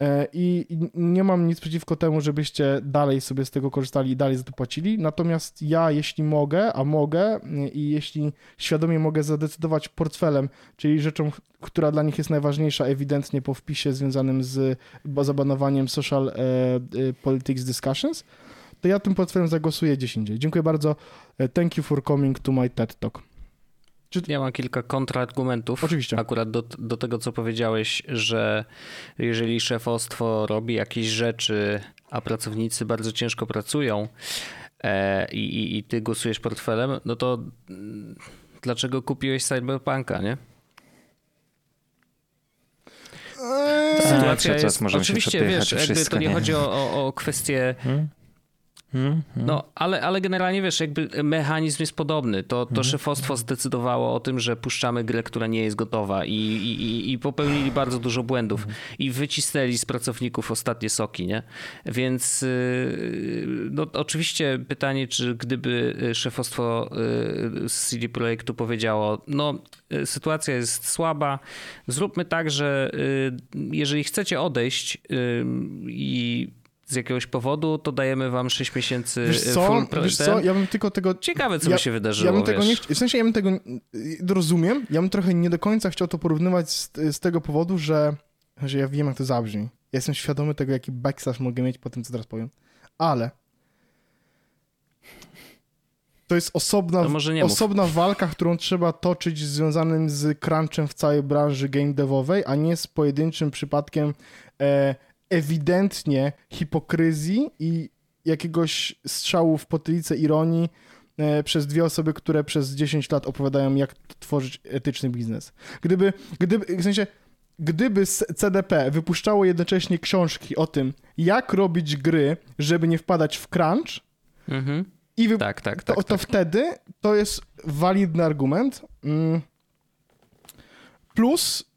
E, I nie mam nic przeciwko temu, żebyście dalej sobie z tego korzystali i dalej za to płacili. Natomiast ja, jeśli mogę, a mogę, i jeśli świadomie mogę zadecydować portfelem, czyli rzeczą, która dla nich jest najważniejsza, ewidentnie po wpisie związanym z zabanowaniem social e, e, politics discussions, to ja tym portfelem zagłosuję gdzieś indziej. Dziękuję bardzo. Thank you for coming to my TED Talk. Czy... Ja mam kilka kontrargumentów. Oczywiście. Akurat do, do tego, co powiedziałeś, że jeżeli szefostwo robi jakieś rzeczy, a pracownicy bardzo ciężko pracują e, i, i ty głosujesz portfelem, no to dlaczego kupiłeś Cyberpunka, nie? Eee, Sytuacja jest, oczywiście, wiesz, jakby to nie chodzi o, o, o kwestię hmm? Hmm. No, ale, ale generalnie wiesz, jakby mechanizm jest podobny. To, to hmm. szefostwo zdecydowało o tym, że puszczamy grę, która nie jest gotowa i, i, i popełnili bardzo dużo błędów hmm. i wycisnęli z pracowników ostatnie soki, nie? Więc y, no, oczywiście pytanie, czy gdyby szefostwo y, z CD Projektu powiedziało, no y, sytuacja jest słaba, zróbmy tak, że jeżeli chcecie odejść i z jakiegoś powodu, to dajemy wam 6 miesięcy wiesz co, full wiesz co, ja bym tylko tego... Ciekawe, co ja, by się wydarzyło, Ja bym tego nie W sensie, ja bym tego... Rozumiem, ja bym trochę nie do końca chciał to porównywać z, z tego powodu, że, że ja wiem, jak to zabrzmi. Ja jestem świadomy tego, jaki backslash mogę mieć po tym, co teraz powiem. Ale to jest osobna, to osobna walka, którą trzeba toczyć związanym z crunchem w całej branży game devowej, a nie z pojedynczym przypadkiem e, ewidentnie hipokryzji i jakiegoś strzału w potylicę ironii e, przez dwie osoby, które przez 10 lat opowiadają, jak tworzyć etyczny biznes. Gdyby, gdyby w sensie, gdyby CDP wypuszczało jednocześnie książki o tym, jak robić gry, żeby nie wpadać w crunch, mhm. i wy... tak, tak, tak, to, to tak. wtedy to jest walidny argument. Mm. Plus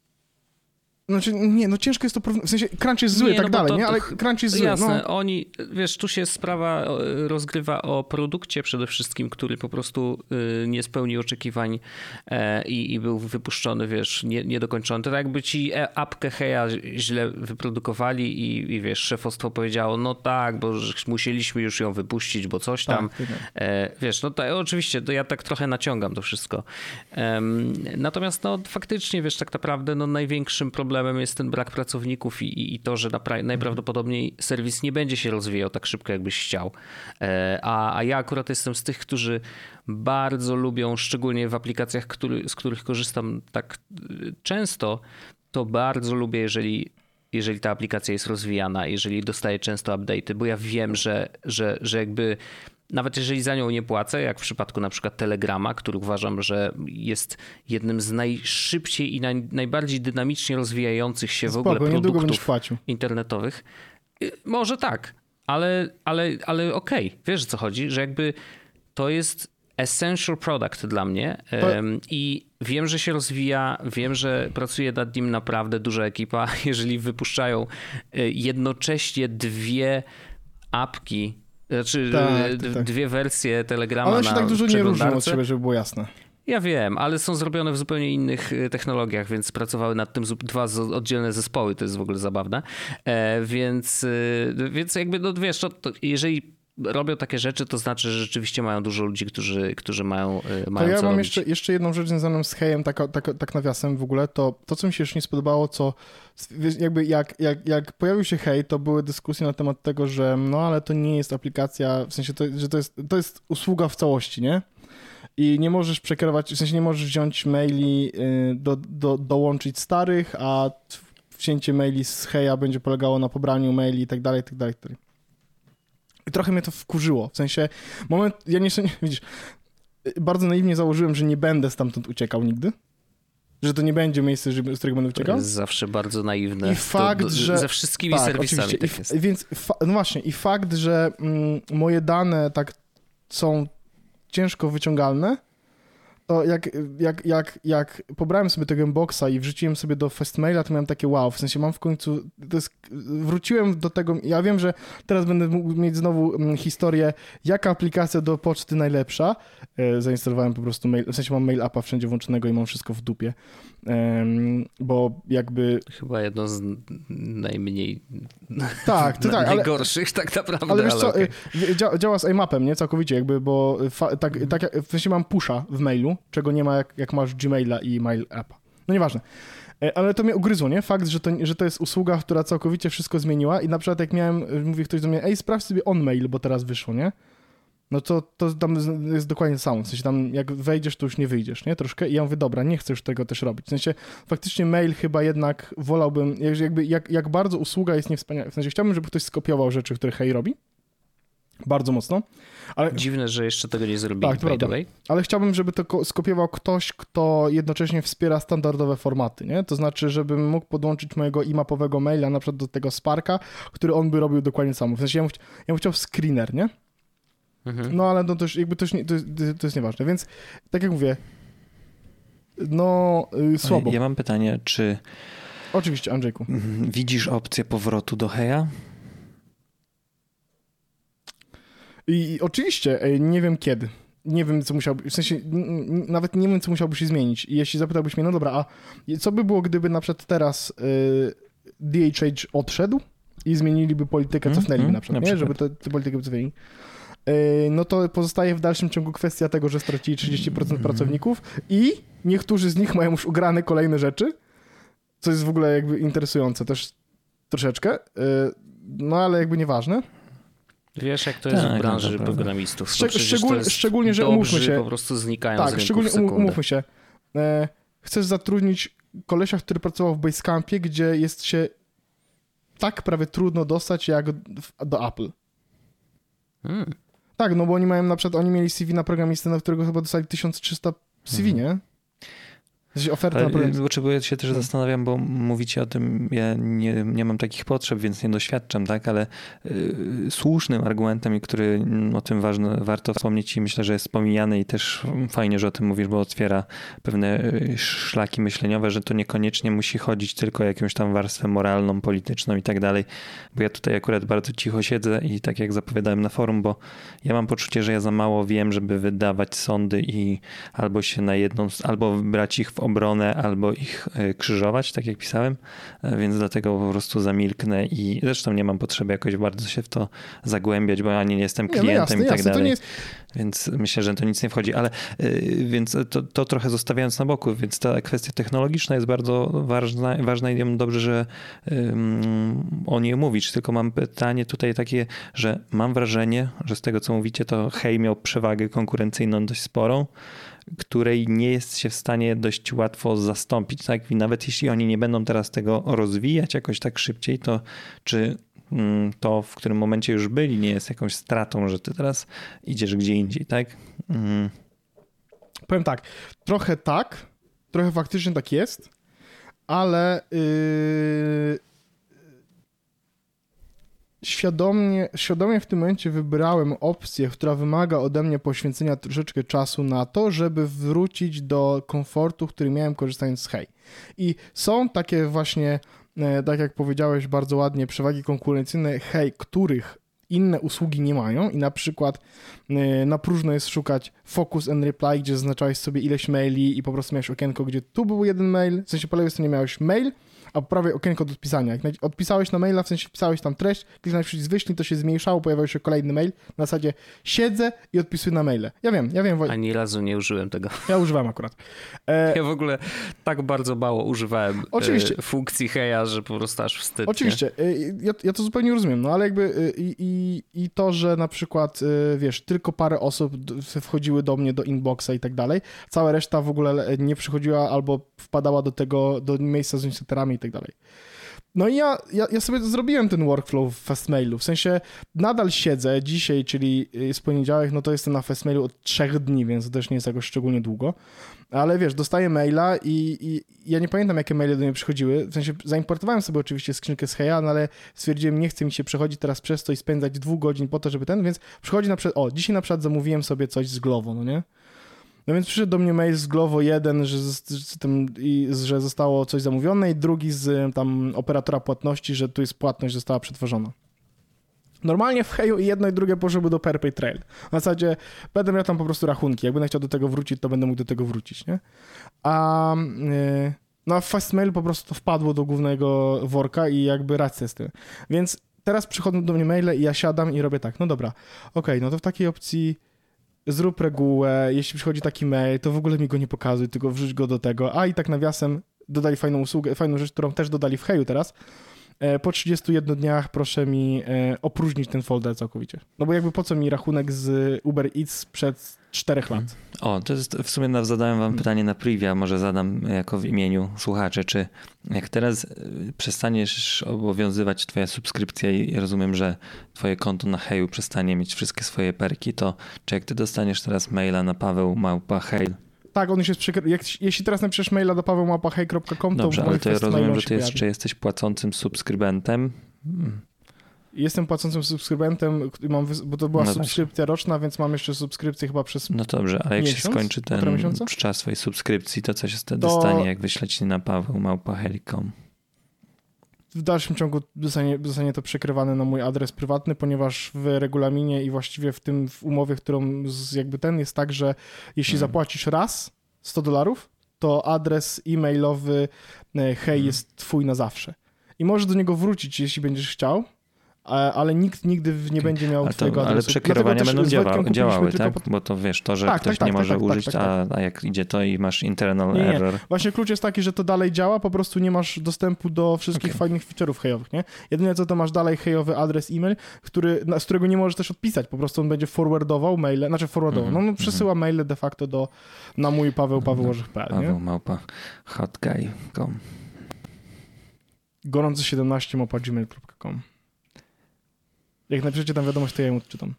znaczy, nie, no ciężko jest to porównać. W sensie, crunch jest zły, nie, tak no dalej, to, nie? Ale crunch jest zły. Jasne, no. oni, wiesz, tu się sprawa rozgrywa o produkcie przede wszystkim, który po prostu y, nie spełnił oczekiwań e, i, i, był wypuszczony, wiesz, nie, niedokończony. To tak jakby ci e, apkę Heja źle wyprodukowali i, i, wiesz, szefostwo powiedziało, no tak, bo musieliśmy już ją wypuścić, bo coś tam. Tak, tak. E, wiesz, no to oczywiście, to ja tak trochę naciągam to wszystko. natomiast, no faktycznie, wiesz, tak naprawdę, no największym problemem problemem jest ten brak pracowników i, i to, że najprawdopodobniej serwis nie będzie się rozwijał tak szybko, jakbyś chciał. E, a, a ja akurat jestem z tych, którzy bardzo lubią, szczególnie w aplikacjach, który, z których korzystam tak e, często, to bardzo lubię, jeżeli jeżeli ta aplikacja jest rozwijana, jeżeli dostaje często update'y, bo ja wiem, że, że, że jakby nawet jeżeli za nią nie płacę, jak w przypadku na przykład Telegrama, który uważam, że jest jednym z najszybciej i naj, najbardziej dynamicznie rozwijających się w ogóle produktów internetowych. Y, może tak, ale, ale, ale okej, okay. wiesz o co chodzi, że jakby to jest essential product dla mnie um, i wiem, że się rozwija, wiem, że pracuje nad nim naprawdę duża ekipa. *laughs* Jeżeli wypuszczają y, jednocześnie dwie apki znaczy tak, tak, tak. dwie wersje Telegrama One się tak dużo nie różnią od siebie, żeby było jasne. Ja wiem, ale są zrobione w zupełnie innych y, technologiach, więc pracowały nad tym dwa oddzielne zespoły, to jest w ogóle zabawne. E, więc, y, więc jakby, no wiesz, to, to jeżeli robią takie rzeczy, to znaczy, że rzeczywiście mają dużo ludzi, którzy, którzy mają, y, mają to ja mam robić. jeszcze, jeszcze jedną rzecz związaną z Hejem, tak, tak, tak nawiasem w ogóle, to to, co mi się już nie spodobało, co jakby jak, jak, jak pojawił się Hej, to były dyskusje na temat tego, że no ale to nie jest aplikacja, w sensie, to, że to jest, to jest usługa w całości, nie? I nie możesz przekierować, w sensie nie możesz wziąć maili, y, do, do, dołączyć starych, a wcięcie maili z Heja będzie polegało na pobraniu maili i tak dalej, tak dalej, tak dalej. I trochę mnie to wkurzyło. W sensie, moment, ja nie, *laughs* widzisz, bardzo naiwnie założyłem, że nie będę stamtąd uciekał nigdy. Że to nie będzie miejsce, z którego będę uciekał. To jest zawsze bardzo naiwne. I fakt, to, że... Ze wszystkimi tak, serwisami tak jest. Więc, no właśnie, i fakt, że mm, moje dane tak są ciężko wyciągalne, to jak, jak, jak, jak pobrałem sobie tego boxa i wrzuciłem sobie do Festmaila, to miałem takie wow, w sensie mam w końcu, jest, wróciłem do tego, ja wiem, że teraz będę mógł mieć znowu mm, historię, jaka aplikacja do poczty najlepsza, e, zainstalowałem po prostu mail, w sensie mam mail appa wszędzie włączonego i mam wszystko w dupie, bo jakby... Chyba jedno z najmniej... Tak, to *laughs* tak, Najgorszych ale, tak naprawdę, ale wiesz co, okay. E, działa z IMAP-em, nie, całkowicie jakby, bo tak, tak, w sensie mam pusha w mailu, czego nie ma jak, jak masz Gmaila i Mail App. No nieważne. E, ale to mnie ugryzło, nie? Fakt, że to, że to jest usługa, która całkowicie wszystko zmieniła i na przykład jak miałem, mówi ktoś do mnie, ej, sprawdź sobie on-mail, bo teraz wyszło, nie? No to, to tam jest dokładnie to samo. W sensie tam jak wejdziesz, to już nie wyjdziesz, nie? Troszkę. I ja mówię, dobra, nie chcę już tego też robić. W sensie faktycznie mail chyba jednak wolałbym, jakby jak, jak bardzo usługa jest niewspaniała. W sensie chciałbym, żeby ktoś skopiował rzeczy, które Hej robi. Bardzo mocno. Ale... Dziwne, że jeszcze tego nie zrobili, tak, way. Ale chciałbym, żeby to skopiował ktoś, kto jednocześnie wspiera standardowe formaty, nie? To znaczy, żebym mógł podłączyć mojego e-mapowego maila na przykład do tego Sparka, który on by robił dokładnie samo. W sensie ja bym, ja bym chciał screener, nie? Mhm. No ale no to już jakby to, już nie, to, to jest nieważne, więc tak jak mówię, no yy, słabo. Ja mam pytanie, czy... Oczywiście, Andrzejku. Widzisz opcję powrotu do Heja? I oczywiście nie wiem kiedy. Nie wiem, co musiałby, w sensie nawet nie wiem, co musiałby się zmienić. I jeśli zapytałbyś mnie, no dobra, a co by było, gdyby na przykład teraz y, DHH odszedł i zmieniliby politykę, mm, cofnęliby mm, na przykład, na nie? Przykład. żeby tę politykę cofnęli. Y, no to pozostaje w dalszym ciągu kwestia tego, że stracili 30% mm. pracowników i niektórzy z nich mają już ugrane kolejne rzeczy, co jest w ogóle jakby interesujące też troszeczkę, y, no ale jakby nieważne. Wiesz, jak to jest tak, w branży programistów. Szczeg szczegól szczególnie, że umówmy się. po prostu znikają Tak, szczególnie um umówmy się. E, chcesz zatrudnić kolesia, który pracował w Basecampie, gdzie jest się tak prawie trudno dostać jak do Apple. Hmm. Tak, no bo oni mają na przykład, oni mieli CV na programistę, na którego chyba dostali 1300 CV, hmm. nie? Oferta Ale, na y, się też hmm. zastanawiam, bo mówicie o tym, ja nie, nie mam takich potrzeb, więc nie doświadczam, tak? Ale y, słusznym argumentem, i który mm, o tym ważne, warto wspomnieć i myślę, że jest pomijany i też fajnie, że o tym mówisz, bo otwiera pewne y, szlaki myśleniowe, że to niekoniecznie musi chodzić tylko o jakąś tam warstwę moralną, polityczną i tak dalej. Bo ja tutaj akurat bardzo cicho siedzę i tak jak zapowiadałem na forum, bo ja mam poczucie, że ja za mało wiem, żeby wydawać sądy i albo się na jedną, albo brać ich w obronę albo ich e, krzyżować, tak jak pisałem, e, więc dlatego po prostu zamilknę i zresztą nie mam potrzeby jakoś bardzo się w to zagłębiać, bo ani nie jestem klientem nie, no jasne, i tak jasne, dalej. Jest... Więc myślę, że to nic nie wchodzi, ale e, więc to, to trochę zostawiając na boku, więc ta kwestia technologiczna jest bardzo ważna, ważna i dobrze, że um, o niej mówisz, tylko mam pytanie tutaj takie, że mam wrażenie, że z tego co mówicie, to Hej miał przewagę konkurencyjną dość sporą, której nie jest się w stanie dość łatwo zastąpić. Tak? I nawet jeśli oni nie będą teraz tego rozwijać jakoś tak szybciej, to czy mm, to, w którym momencie już byli, nie jest jakąś stratą, że ty teraz idziesz gdzie indziej, tak? Mm. Powiem tak, trochę tak, trochę faktycznie tak jest, ale yy, świadomie, świadomie w tym momencie wybrałem opcję, która wymaga ode mnie poświęcenia troszeczkę czasu na to, żeby wrócić do komfortu, który miałem korzystając z Hej. I są takie właśnie, e, tak jak powiedziałeś bardzo ładnie, przewagi konkurencyjne Hej, których inne usługi nie mają i na przykład e, na próżno jest szukać focus and reply, gdzie zaznaczałeś sobie ileś maili i po prostu miałeś okienko, gdzie tu był jeden mail, w sensie po lewej stronie miałeś mail, a po prawej okienko do odpisania. Jak odpisałeś na maila, w sensie wpisałeś tam treść, kliknąłeś przycisk wyślij, to się zmniejszało, pojawiał się kolejny mail. Na zasadzie siedzę i odpisuję na maile. Ja wiem, ja wiem. Ani razu nie użyłem tego. Ja używam akurat. E... Ja w ogóle tak bardzo mało używałem Oczywiście. E, funkcji heja, że po prostu aż wstyd. Oczywiście. E, ja, ja, to zupełnie rozumiem, no ale jakby e, i, i, i to, że na przykład, wiesz, tylko parę osób wchodziły do mnie do inboxa i tak dalej, cała reszta w ogóle nie przychodziła albo wpadała do tego, do miejsca z newsletterami i tak dalej. no i ja, ja, ja sobie zrobiłem ten workflow w Fastmailu, w sensie nadal siedzę dzisiaj, czyli jest poniedziałek, no to jestem na Fastmailu od trzech dni, więc to też nie jest jakoś szczególnie długo, ale wiesz, dostaję maila i, i ja nie pamiętam, jakie maile do mnie przychodziły, w sensie zaimportowałem sobie oczywiście skrzynkę z Heja, no ale stwierdziłem, nie chce mi się przechodzić teraz przez to i spędzać dwóch godzin po to, żeby ten, więc przychodzi na przykład, o, dzisiaj na przykład zamówiłem sobie coś z Glovo, no nie? No więc przyszedł do mnie mail z Glovo jeden, że, że zostało coś zamówione i drugi z tam operatora płatności, że tu jest płatność, została przetworzona. Normalnie w Heju i jedno i drugie poszłyby do PerPay Trail. Na zasadzie będę miał tam po prostu rachunki. Jak będę chciał do tego wrócić, to będę mógł do tego wrócić, nie? A yy, no a Fastmail po prostu wpadło do głównego worka i jakby racja z tym. Więc teraz przychodzą do mnie maile i ja siadam i robię tak, no dobra, okej, okay, no to w takiej opcji zrób regułę, jeśli przychodzi taki mail, to w ogóle mi go nie pokazuj, tylko wrzuć go do tego. A i tak nawiasem dodali fajną usługę, fajną rzecz, którą też dodali w Heju teraz. E, po 31 dniach proszę mi e, opróżnić ten folder całkowicie. No bo jakby po co mi rachunek z Uber Eats przed czterech lat. O, to jest w sumie zadałem wam pytanie na privia, może zadam jako w imieniu słuchaczy, czy jak teraz y, przestaniesz obowiązywać twoja subskrypcja i rozumiem, że twoje konto na Heju przestanie mieć wszystkie swoje perki, to czy jak ty dostaniesz teraz maila na Paweł Małpa Hej, tak, on już jest przykry... Jak, jeśli teraz napiszesz maila do pawłmałpa.hej.com, to Dobrze, ale to ja rozumiem, że ty jeszcze jesteś płacącym subskrybentem. Hmm. Jestem płacącym subskrybentem, mam, bo to była no subskrypcja tak. roczna, więc mam jeszcze subskrypcję chyba przez No dobrze, ale jak miesiąc, się skończy ten czas swojej subskrypcji, to co się wtedy to... stanie, jak wyśleć na Paweł Małpa.helikom? W dalszym ciągu zostanie, zostanie to przekrywane na mój adres prywatny, ponieważ w regulaminie i właściwie w tym w umowie, którą z, jakby ten jest tak, że jeśli hmm. zapłacisz raz 100 dolarów, to adres e-mailowy e, hej hmm. jest twój na zawsze. I możesz do niego wrócić, jeśli będziesz chciał, ale nikt nigdy nie będzie miał ale to, twojego adresu. Ale przekierowania będą działały, działały tak? Po... Bo to wiesz, to, że tak, ktoś tak, nie tak, może tak, tak, użyć, a, a, jak idzie to i masz internal nie, error. Nie. Właśnie klucz jest taki, że to dalej działa, po prostu nie masz dostępu do wszystkich okay. fajnych feature'ów hejowych, nie? Jedyne co to masz dalej hejowy adres e-mail, który, z którego nie możesz też odpisać, po prostu on będzie forwardował maile, znaczy forwardował, mm -hmm. no, no przesyła mm -hmm. maile de facto do, na mój Paweł Paweł Orzech.pl, Paweł małpa hotguy.com gorący 17 małpa gmail.com jak napiszecie tam wiadomość, to ja ją odczytam.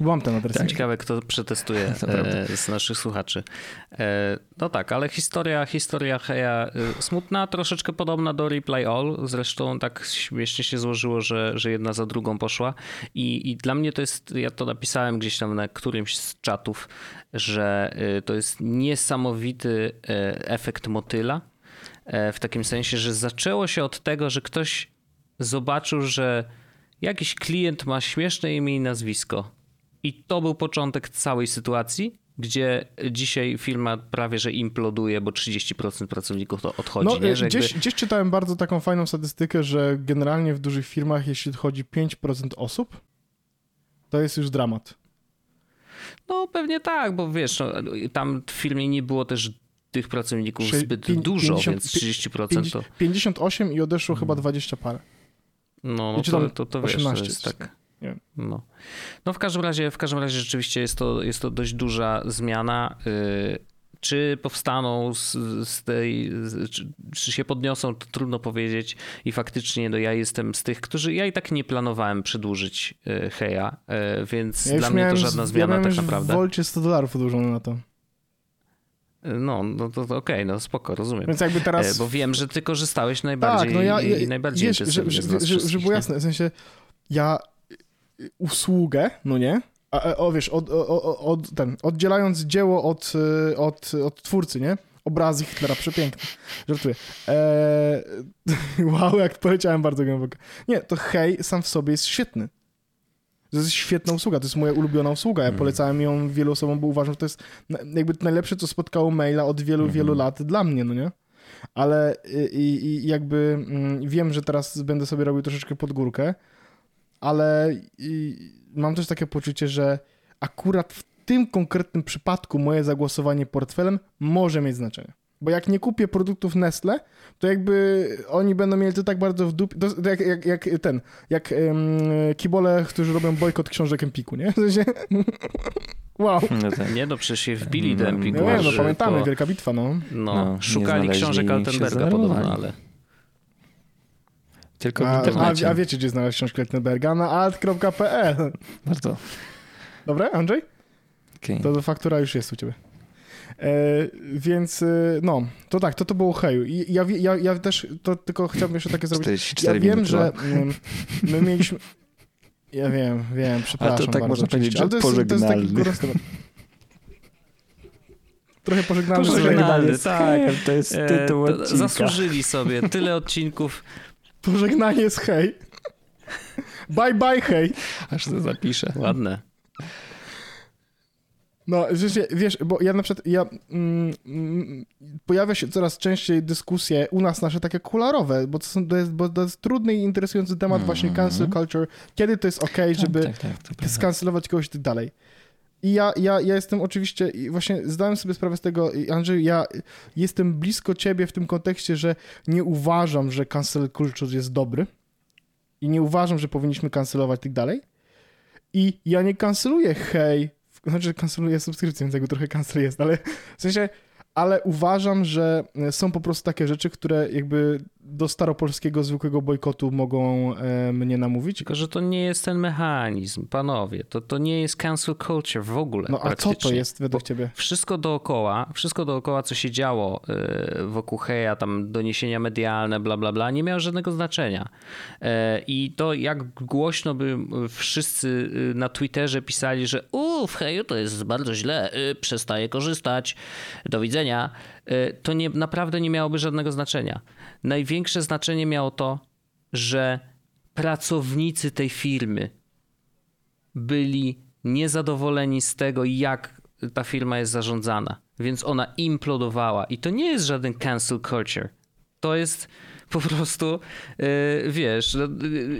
Mam ten adres. Tak. Ciekawe, kto przetestuje *laughs* e, z naszych słuchaczy. E, no tak, ale historia, historia Heja e, smutna, troszeczkę podobna do Reply All. Zresztą tak śmiesznie się złożyło, że, że jedna za drugą poszła. I, I dla mnie to jest, ja to napisałem gdzieś tam na którymś z czatów, że to jest niesamowity efekt motyla. W takim sensie, że zaczęło się od tego, że ktoś zobaczył, że jakiś klient ma śmieszne imię i nazwisko. I to był początek całej sytuacji, gdzie dzisiaj firma prawie że imploduje, bo 30% pracowników to odchodzi. No, nie? Że gdzieś, jakby... gdzieś czytałem bardzo taką fajną statystykę, że generalnie w dużych firmach, jeśli odchodzi 5% osób, to jest już dramat. No pewnie tak, bo wiesz, no, tam w firmie nie było też tych pracowników zbyt dużo, 50, więc 30% 50, to... 58 i odeszło hmm. chyba 20 parę. No, no to, to, to wiesz, 18, to jest tak. Nie. No. no w każdym razie, w każdym razie rzeczywiście jest to, jest to dość duża zmiana. Y, czy powstaną z, z tej, z, czy, czy, się podniosą, to trudno powiedzieć. I faktycznie no, ja jestem z tych, którzy. Ja i tak nie planowałem przedłużyć y, Heja, y, więc ja dla mnie to żadna zmiana ja tak naprawdę. W Wolcie 100 dolarów odłożone na to. No, no to, to okej, okay, no spoko, rozumiem. Więc jakby teraz... E, bo wiem, że ty korzystałeś najbardziej tak, no ja, i, i najbardziej wiesz, że, że, że, że było jasne, w sensie ja usługę, no nie? A, o wiesz, od, od, od, ten, oddzielając dzieło od, od, od twórcy, nie? Obrazy Hitlera, przepiękne. Żartuję. Eee, *laughs* wow, jak powiedziałem bardzo głęboko. Nie, to hej sam w sobie jest świetny. To jest świetna usługa, to jest moja ulubiona usługa. Ja mm. polecałem ją wielu osobom, bo uważam, że to jest jakby najlepsze, co spotkało maila od wielu, wielu lat dla mnie, no nie? Ale i, i jakby mm, wiem, że teraz będę sobie robił troszeczkę pod górkę, ale mam też takie poczucie, że akurat w tym konkretnym przypadku moje zagłosowanie portfelem może mieć znaczenie. Bo jak nie kupię produktów Nestle, to jakby oni będą mieli to tak bardzo w dupie, to jak, jak, jak ten, jak um, kibole, którzy robią bojkot książek Empiku, nie? W sensie, *laughs* wow. No tak. Nie no, przecież się wbili do Empiku. No, nie, no pamiętamy, po... wielka bitwa, no. No, no szukali książek Altenberga podobno, ale... Tylko a, a, a, wiecie, gdzie znaleźć książkę Lichtenberga? Na alt.pl. Bardzo. Dobre, Andrzej? Okay. To faktura już jest u ciebie. E, więc e, no, to tak, to to było heju. Ja, ja, ja też to tylko chciałbym jeszcze takie zrobić. Ja wiem, że my mieliśmy... Ja wiem, wiem, przepraszam Ale to tak można powiedzieć, że to jest, to jest taki Trochę pożegnalny. Pożegnalny, tak. To jest e, tytuł e, odcinka. Zasłużyli sobie tyle *laughs* odcinków. Pożegnanie z hej. Bye bye hej. Aż to zapiszę. Ładne. No, wiesz, bo ja na przykład, ja, mm, mm, pojawia się coraz częściej dyskusje u nas nasze takie kularowe, bo to, są, to, jest, bo to jest trudny i interesujący temat mm -hmm. właśnie cancel culture, kiedy to jest ok, tak, żeby tak, tak, skancelować kogoś i tak dalej. I ja, ja, ja jestem oczywiście, właśnie zdałem sobie sprawę z tego, Andrzej, ja jestem blisko ciebie w tym kontekście, że nie uważam, że cancel culture jest dobry i nie uważam, że powinniśmy kancelować tak dalej. I ja nie kanceluję hej, znaczy kanceluję subskrypcję, więc jakby trochę cancel jest, ale w sensie ale uważam, że są po prostu takie rzeczy, które jakby do staropolskiego zwykłego bojkotu mogą e, mnie namówić. Tylko, że to nie jest ten mechanizm, panowie. To, to nie jest cancel culture w ogóle. No a co to jest według ciebie? Wszystko dookoła, wszystko dookoła, co się działo e, wokół Heja, tam doniesienia medialne, bla, bla, bla, nie miało żadnego znaczenia. E, I to jak głośno by wszyscy na Twitterze pisali, że u, w Heju to jest bardzo źle, przestaje korzystać, do widzenia, to nie, naprawdę nie miałoby żadnego znaczenia największe znaczenie miało to, że pracownicy tej firmy byli niezadowoleni z tego, jak ta firma jest zarządzana, więc ona implodowała. I to nie jest żaden cancel culture. To jest po prostu, yy, wiesz,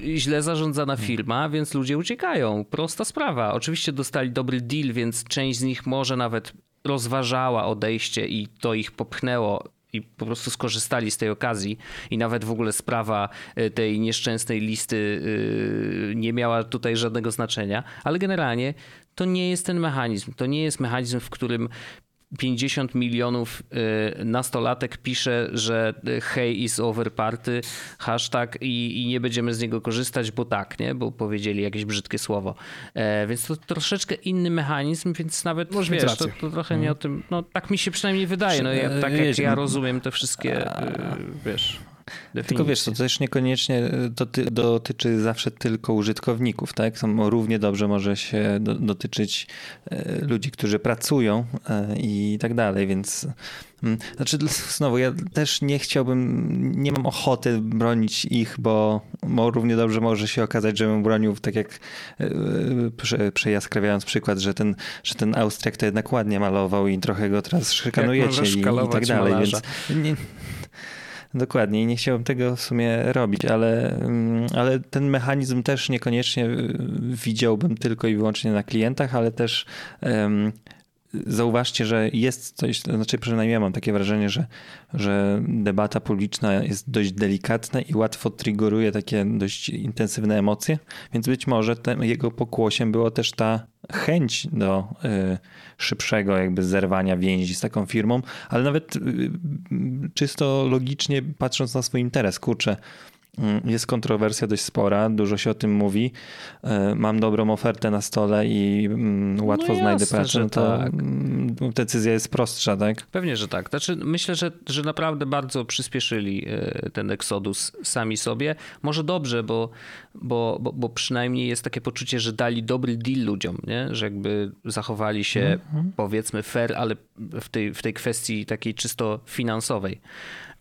yy, źle zarządzana firma, więc ludzie uciekają. Prosta sprawa. Oczywiście dostali dobry deal, więc część z nich może nawet rozważała odejście i to ich popchnęło i po prostu skorzystali z tej okazji i nawet w ogóle sprawa e, tej nieszczęsnej listy e, nie miała tutaj żadnego znaczenia, ale generalnie to nie jest ten mechanizm. To nie jest mechanizm, w którym 50 milionów y, nastolatek pisze, że y, hey is over party, hashtag i, i, nie będziemy z niego korzystać, bo tak, nie? Bo powiedzieli jakieś brzydkie słowo. E, więc to troszeczkę inny mechanizm, więc nawet Możesz wiesz, to, to, trochę nie o tym, no tak mi się przynajmniej wydaje, no ja, tak jak ja rozumiem te wszystkie, y, wiesz... Tylko wiesz, to też niekoniecznie e, doty, dotyczy zawsze tylko użytkowników, tak? To równie dobrze może się do, dotyczyć e, ludzi, którzy pracują e, i tak dalej, więc mm, znaczy znowu ja też nie chciałbym, nie mam ochoty bronić ich, bo, bo równie dobrze może się okazać, że bym bronił tak jak prze, przejaskrawiając przykład, że ten, że ten Austriak to jednak ładnie malował i trochę go teraz szykanujecie i, i, tak dalej, malarza. więc nie, Dokładnie i nie chciałbym tego w sumie robić, ale, mm, ale ten mechanizm też niekoniecznie y, widziałbym tylko i wyłącznie na klientach, ale też um, zauważcie, że jest coś, znaczy przynajmniej ja mam takie wrażenie, że, że debata publiczna jest dość delikatna i łatwo triggeruje takie dość intensywne emocje, więc być może tym, jego pokłosiem było też ta chęć do y, szybszego jakby zerwania więzi z taką firmą, ale nawet y, czysto logicznie patrząc na swój interes, kurczę, jest kontrowersja dość spora, dużo się o tym mówi. E, mam dobrą ofertę na stole i mm, łatwo no znajdę pracę, no to tak. Mm, decyzja jest prostsza, tak? Pewnie, że tak. Znaczy, myślę, że, że naprawdę bardzo przyspieszyli e, ten eksodus sami sobie. Może dobrze, bo, bo, bo, bo przynajmniej jest takie poczucie, że dali dobry deal ludziom, nie? że jakby zachowali się mm -hmm. powiedzmy fair, ale w tej, w tej kwestii takiej czysto finansowej.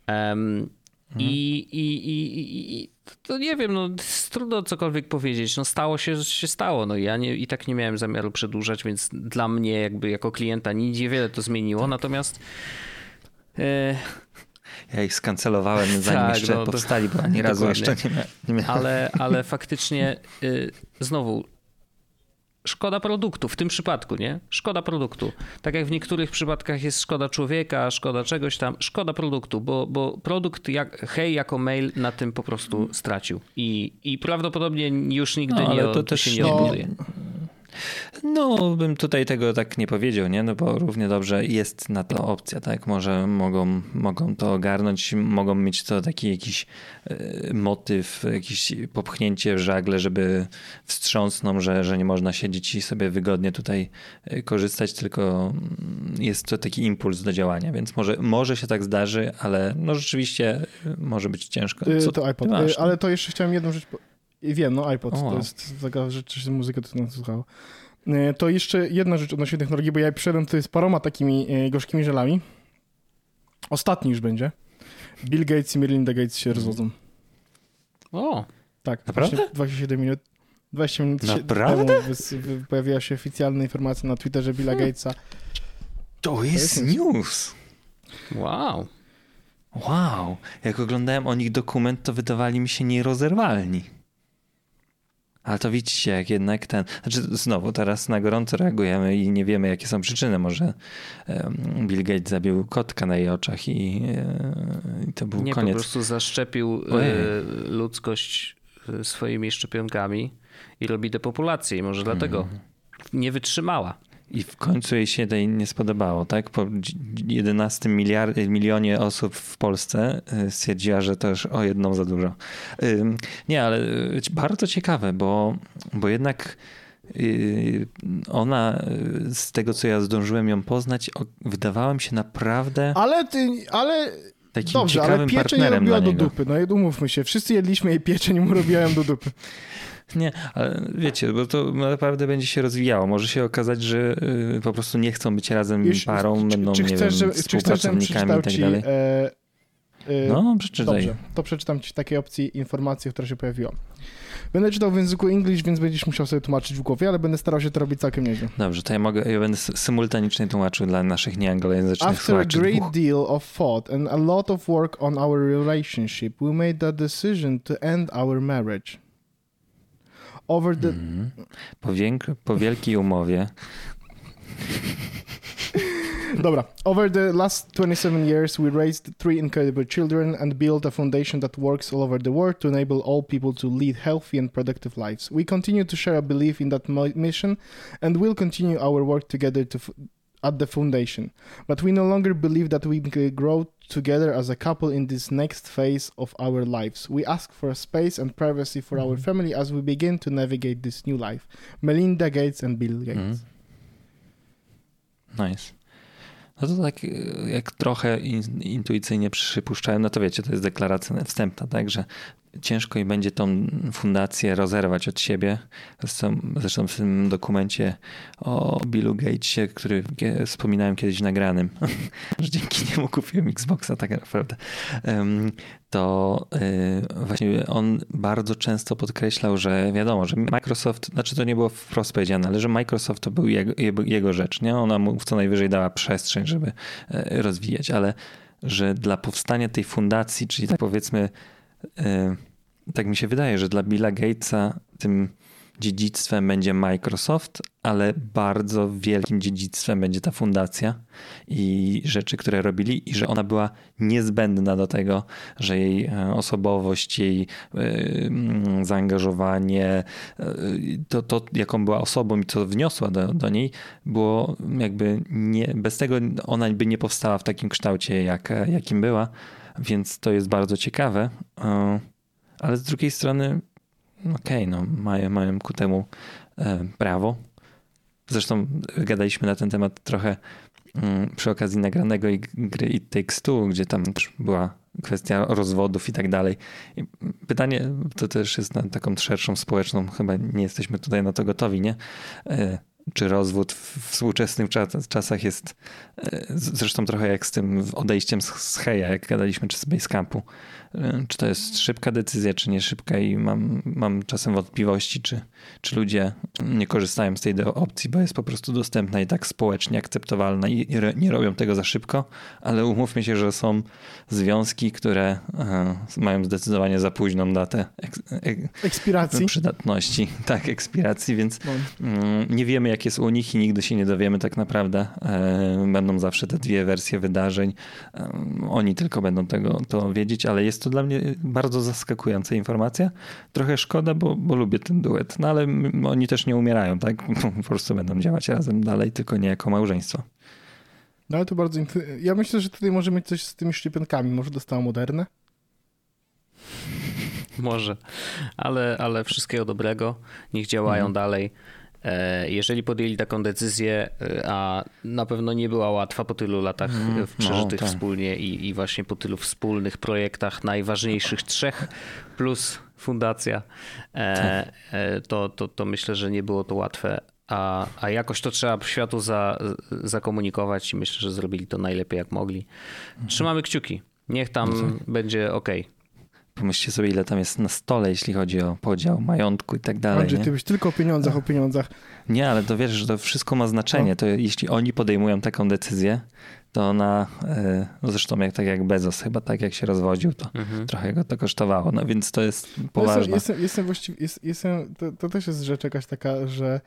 Um, Mhm. I, i, i, I, to nie wiem, no trudno cokolwiek powiedzieć. No stało się, się stało. No ja nie, i tak nie miałem zamiaru przedłużać, więc dla mnie jakby jako klienta niewiele to zmieniło. Tak. Natomiast e... ja ich skancelowałem zanim tak, jeszcze no, powstali, bo ani *laughs* razu jeszcze nie miałem. Ale, ale faktycznie y, znowu szkoda produktu, w tym przypadku, nie? Szkoda produktu. Tak jak w niektórych przypadkach jest szkoda człowieka, szkoda czegoś tam, szkoda produktu, bo, bo produkt jak, hej jako mail na tym po prostu stracił i, i prawdopodobnie już nigdy no, nie, to, to się nie odbuduje. No, bym tutaj tego tak nie powiedział, nie? No bo równie dobrze jest na to opcja, tak? Może mogą, mogą to ogarnąć, mogą mieć to taki jakiś e, motyw, jakieś popchnięcie w żagle, żeby wstrząsną, że, że nie można siedzieć i sobie wygodnie tutaj e, korzystać, tylko mm, jest to taki impuls do działania, więc może, może się tak zdarzy, ale no rzeczywiście może być ciężko. Co to iPod, masz, ale to jeszcze chciałem jedną rzecz Wiem, no iPod, o. to jest taka rzecz, że muzykę to nas słuchało. E, to jeszcze jedna rzecz odnośnie technologii, bo ja przyszedłem tutaj z paroma takimi e, gorzkimi żelami. Ostatni już będzie. Bill Gates i Melinda Gates się rozwodzą. O! Tak, naprawdę? 27 minut. 20 minut Naprawdę? temu pojawiła się oficjalna informacja na Twitterze Billa hmm. Gatesa. To jest, to jest news. Wow. Wow. Jak oglądałem o nich dokument, to wydawali mi się nierozerwalni. Ale to widzicie, jak jednak ten. Znaczy, znowu, teraz na gorąco reagujemy i nie wiemy, jakie są przyczyny. Może Bill Gates zabił kotka na jej oczach i, e, i to był nie, koniec. Nie, po prostu zaszczepił e, Ojej. ludzkość e, swoimi szczepionkami i robi depopulację. I może dlatego mm. nie wytrzymała. I w końcu jej się tej nie spodobało, tak? Po 11 miliard, milionie osób w Polsce y, stwierdziła, że to już o jedną za dużo. Nie, ale y, bardzo ciekawe, bo, bo jednak y, ona, z tego co ja zdążyłem ją poznać, wydawała mi się naprawdę. Ale ty, ale. Takim Dobrze, ale pieczeń robiła do dupy. No umówmy się, wszyscy jedliśmy jej pieczeń i mu robiła ją do dupy. *laughs* Nie, ale wiecie, bo to naprawdę będzie się rozwijało. Może się okazać, że y, po prostu nie chcą być razem Już, parą, czy, będą, czy nie chcesz, wiem, współpracownikami i tak dalej. E, e, no, przeczytaj. Dobrze, to przeczytam ci w takiej opcji informację, która się pojawiła. Będę czytał w języku English, więc będziesz musiał sobie tłumaczyć w głowie, ale będę starał się to robić całkiem nieźle. Dobrze, to ja mogę, ja będę symultanicznie tłumaczył dla naszych nieanglojęzycznych After słuchaczy. After a great deal of thought and a lot of work on our relationship, we made the decision to end our marriage. Over the... Mm. Po, wiek- po wielkiej umowie. *laughs* Dobra. Over the last 27 years, we raised three incredible children and built a foundation that works all over the world to enable all people to lead healthy and productive lives. We continue to share a belief in that mission and will continue our work together to f- at the foundation. But we no longer believe that we can grow together as a couple in this next phase of our lives. We ask for space and privacy for our mm-hmm. family as we begin to navigate this new life. Melinda Gates and Bill Gates. Mm. Nice. No to tak jak trochę intuicyjnie przypuszczałem, no to wiecie, to jest deklaracja wstępna, tak, że ciężko i będzie tą fundację rozerwać od siebie. Zresztą, zresztą w tym dokumencie o Billu Gatesie, który wspominałem kiedyś nagranym, *laughs* że dzięki niemu kupiłem Xboxa tak naprawdę, to y, właśnie on bardzo często podkreślał, że wiadomo, że Microsoft, znaczy to nie było wprost powiedziane, ale że Microsoft to był jego, jego rzecz, nie? Ona mu co najwyżej dała przestrzeń, żeby e, rozwijać, ale że dla powstania tej fundacji, czyli tak powiedzmy tak mi się wydaje, że dla Billa Gatesa tym dziedzictwem będzie Microsoft, ale bardzo wielkim dziedzictwem będzie ta fundacja i rzeczy, które robili, i że ona była niezbędna do tego, że jej e, osobowość, jej e, mm, zaangażowanie, to, to jaką była osobą i co wniosła do, do niej, było jakby nie, bez tego ona by nie powstała w takim kształcie, jak, jakim była więc to jest bardzo ciekawe. E, ale z drugiej strony, okej, okay, no, mają, mają ku temu e, prawo. Zresztą gadaliśmy na ten temat trochę mm, przy okazji nagranego gry It Takes Two, gdzie tam była kwestia rozwodów i tak dalej. pytanie to też jest na taką szerszą społeczną, chyba nie jesteśmy tutaj na to gotowi, nie? Czy rozwód w współczesnych czasach jest e, zresztą trochę jak z tym odejściem z Heja, jak gadaliśmy, czy z Basecampu. E, czy to jest szybka decyzja, czy nie szybka i mam, mam czasem wątpliwości, czy, czy ludzie nie korzystają z tej opcji, bo jest po prostu dostępna i tak społecznie akceptowalna i nie robią tego za szybko, ale umówmy się, że są związki, które e, mają zdecydowanie za późną datę ekspiracji. Przydatności, *laughs* tak, ekspiracji, więc no. nie wiemy jak jest u nich i nigdy się nie dowiemy tak naprawdę. E, będą zawsze te dwie wersje wydarzeń. Oni tylko będą tego to wiedzieć, ale jest to dla mnie bardzo zaskakująca informacja. Trochę szkoda, bo, bo lubię ten duet, no ale oni też nie umierają, tak? *laughs* Po prostu będą działać razem dalej, tylko nie jako małżeństwo. No ale to bardzo. Ja myślę, że tutaj może mieć coś z tymi szczepionkami. Może dostała moderne? *laughs* Może, ale, ale wszystkiego dobrego. Niech działają mhm. dalej. E, jeżeli podjęli taką decyzję, e, a na pewno nie była łatwa po tylu latach mm, przeżytych no, tak. wspólnie i, i właśnie po tylu wspólnych projektach, najważniejszych trzech plus fundacja, e, tak. to, to, to myślę, że nie było to łatwe. A, a jakoś to trzeba światu za, zakomunikować i myślę, że zrobili to najlepiej jak mogli. Mhm. Trzymamy kciuki. Niech tam no tak. będzie ok. Pomyślcie sobie, ile tam jest na stole, jeśli chodzi o podział majątku i tak dalej. Andrzej, ty byś tylko o pieniądzach, o pieniądzach. Nie, ale to wiesz, że to wszystko ma znaczenie. No. To jeśli oni podejmują taką decyzję, to ona, no zresztą jak, tak jak Bezos chyba tak jak się rozwodził, to mhm. trochę go to kosztowało, no więc to jest poważne. Jestem, jestem, jestem właściwie, jest, jestem, to, to też jest rzecz jakaś taka, że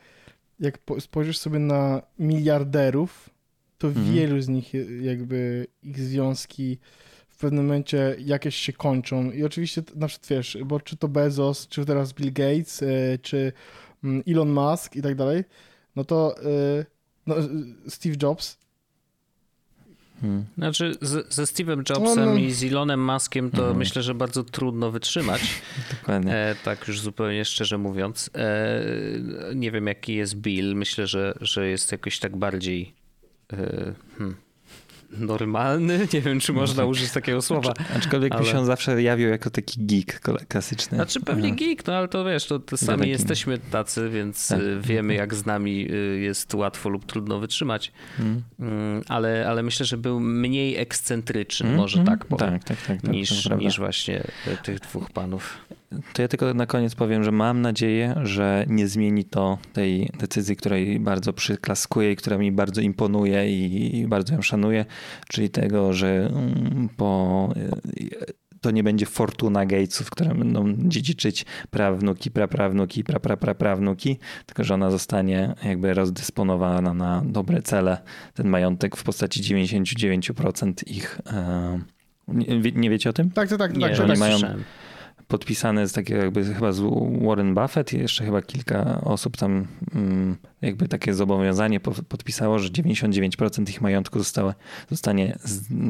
jak spojrzysz sobie na miliarderów, to mhm. wielu z nich jakby ich związki w pewnym momencie jakieś się kończą. I oczywiście na przykład wiesz, bo czy to Bezos, czy teraz Bill Gates, e, czy mm, Elon Musk i tak dalej, no to e, no, Steve Jobs. Hmm. Znaczy z, ze Steve'em Jobsem no, no. i z Elonem Muskiem to hmm. myślę, że bardzo trudno wytrzymać. *laughs* Dokładnie. E, tak już zupełnie szczerze mówiąc. E, nie wiem jaki jest Bill. Myślę, że, że jest jakoś tak bardziej e, hmm normalny, *laughs* nie wiem, czy można mhm. użyć takiego słowa. Aczkolwiek ale... się on zawsze jawił jako taki geek klasyczny. Znaczy pewnie Aha. geek, no ale to wiesz, to, to sami jesteśmy tacy, więc tak. Y, wiemy jak z nami y, jest łatwo lub trudno wytrzymać. Hmm. Mm, ale, ale myślę, że był mniej ekscentryczny, hmm. może tak powiem, tak, tak, tak, tak niż, niż właśnie y, tych dwóch panów. To ja tylko na koniec powiem, że mam nadzieję, że nie zmieni to tej decyzji, której bardzo przyklaskuję i która mi bardzo imponuje i bardzo ją szanuję, czyli tego, że mm, po to nie będzie fortuna Gatesów, które będą dziedziczyć prawnuki, praprawnuki, prapraprawnuki, tylko że ona zostanie jakby rozdysponowana na dobre cele. Ten majątek w postaci 99% ich. E, nie, nie wiecie o tym? Tak, tak, tak. Nie, tak, że oni mają, podpisane z takiego jakby chyba z Warren Buffett i jeszcze chyba kilka osób tam mm, jakby takie zobowiązanie podpisało, że 99% ich majątku zostało, zostanie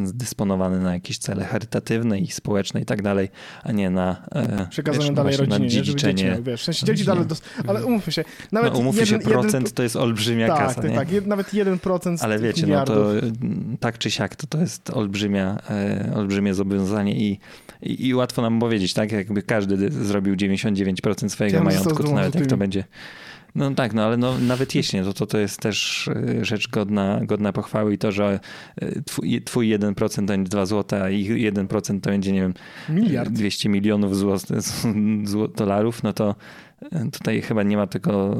zdysponowane na jakieś cele charytatywne i społeczne i tak dalej, a nie na e, przekazanie wiesz, dalej rodzinie, na dziedziczenie. Dzieci, wiesz, w sensie dzieci dalej, dos- ale umówmy się, nawet no, umówmy jeden, się, procent jeden, to jest olbrzymia tak, kasa, tak, nie? tak, jed, nawet 1% Ale wiecie, no to tak czy siak, to, to jest olbrzymia, e, olbrzymie zobowiązanie i, i, i, łatwo nam powiedzieć, tak, jakby każdy zrobił 99% swojego ja majątku, to nawet jak to będzie no tak, no ale no, nawet jeśli, to, to, to jest też e, rzecz godna, godna pochwały i to, że e, twój, twój 1% to będzie 2 zł, a ich 1% to będzie, nie wiem, Miliard. 200 milionów zł, *laughs* dolarów, no to e, tutaj chyba nie ma tego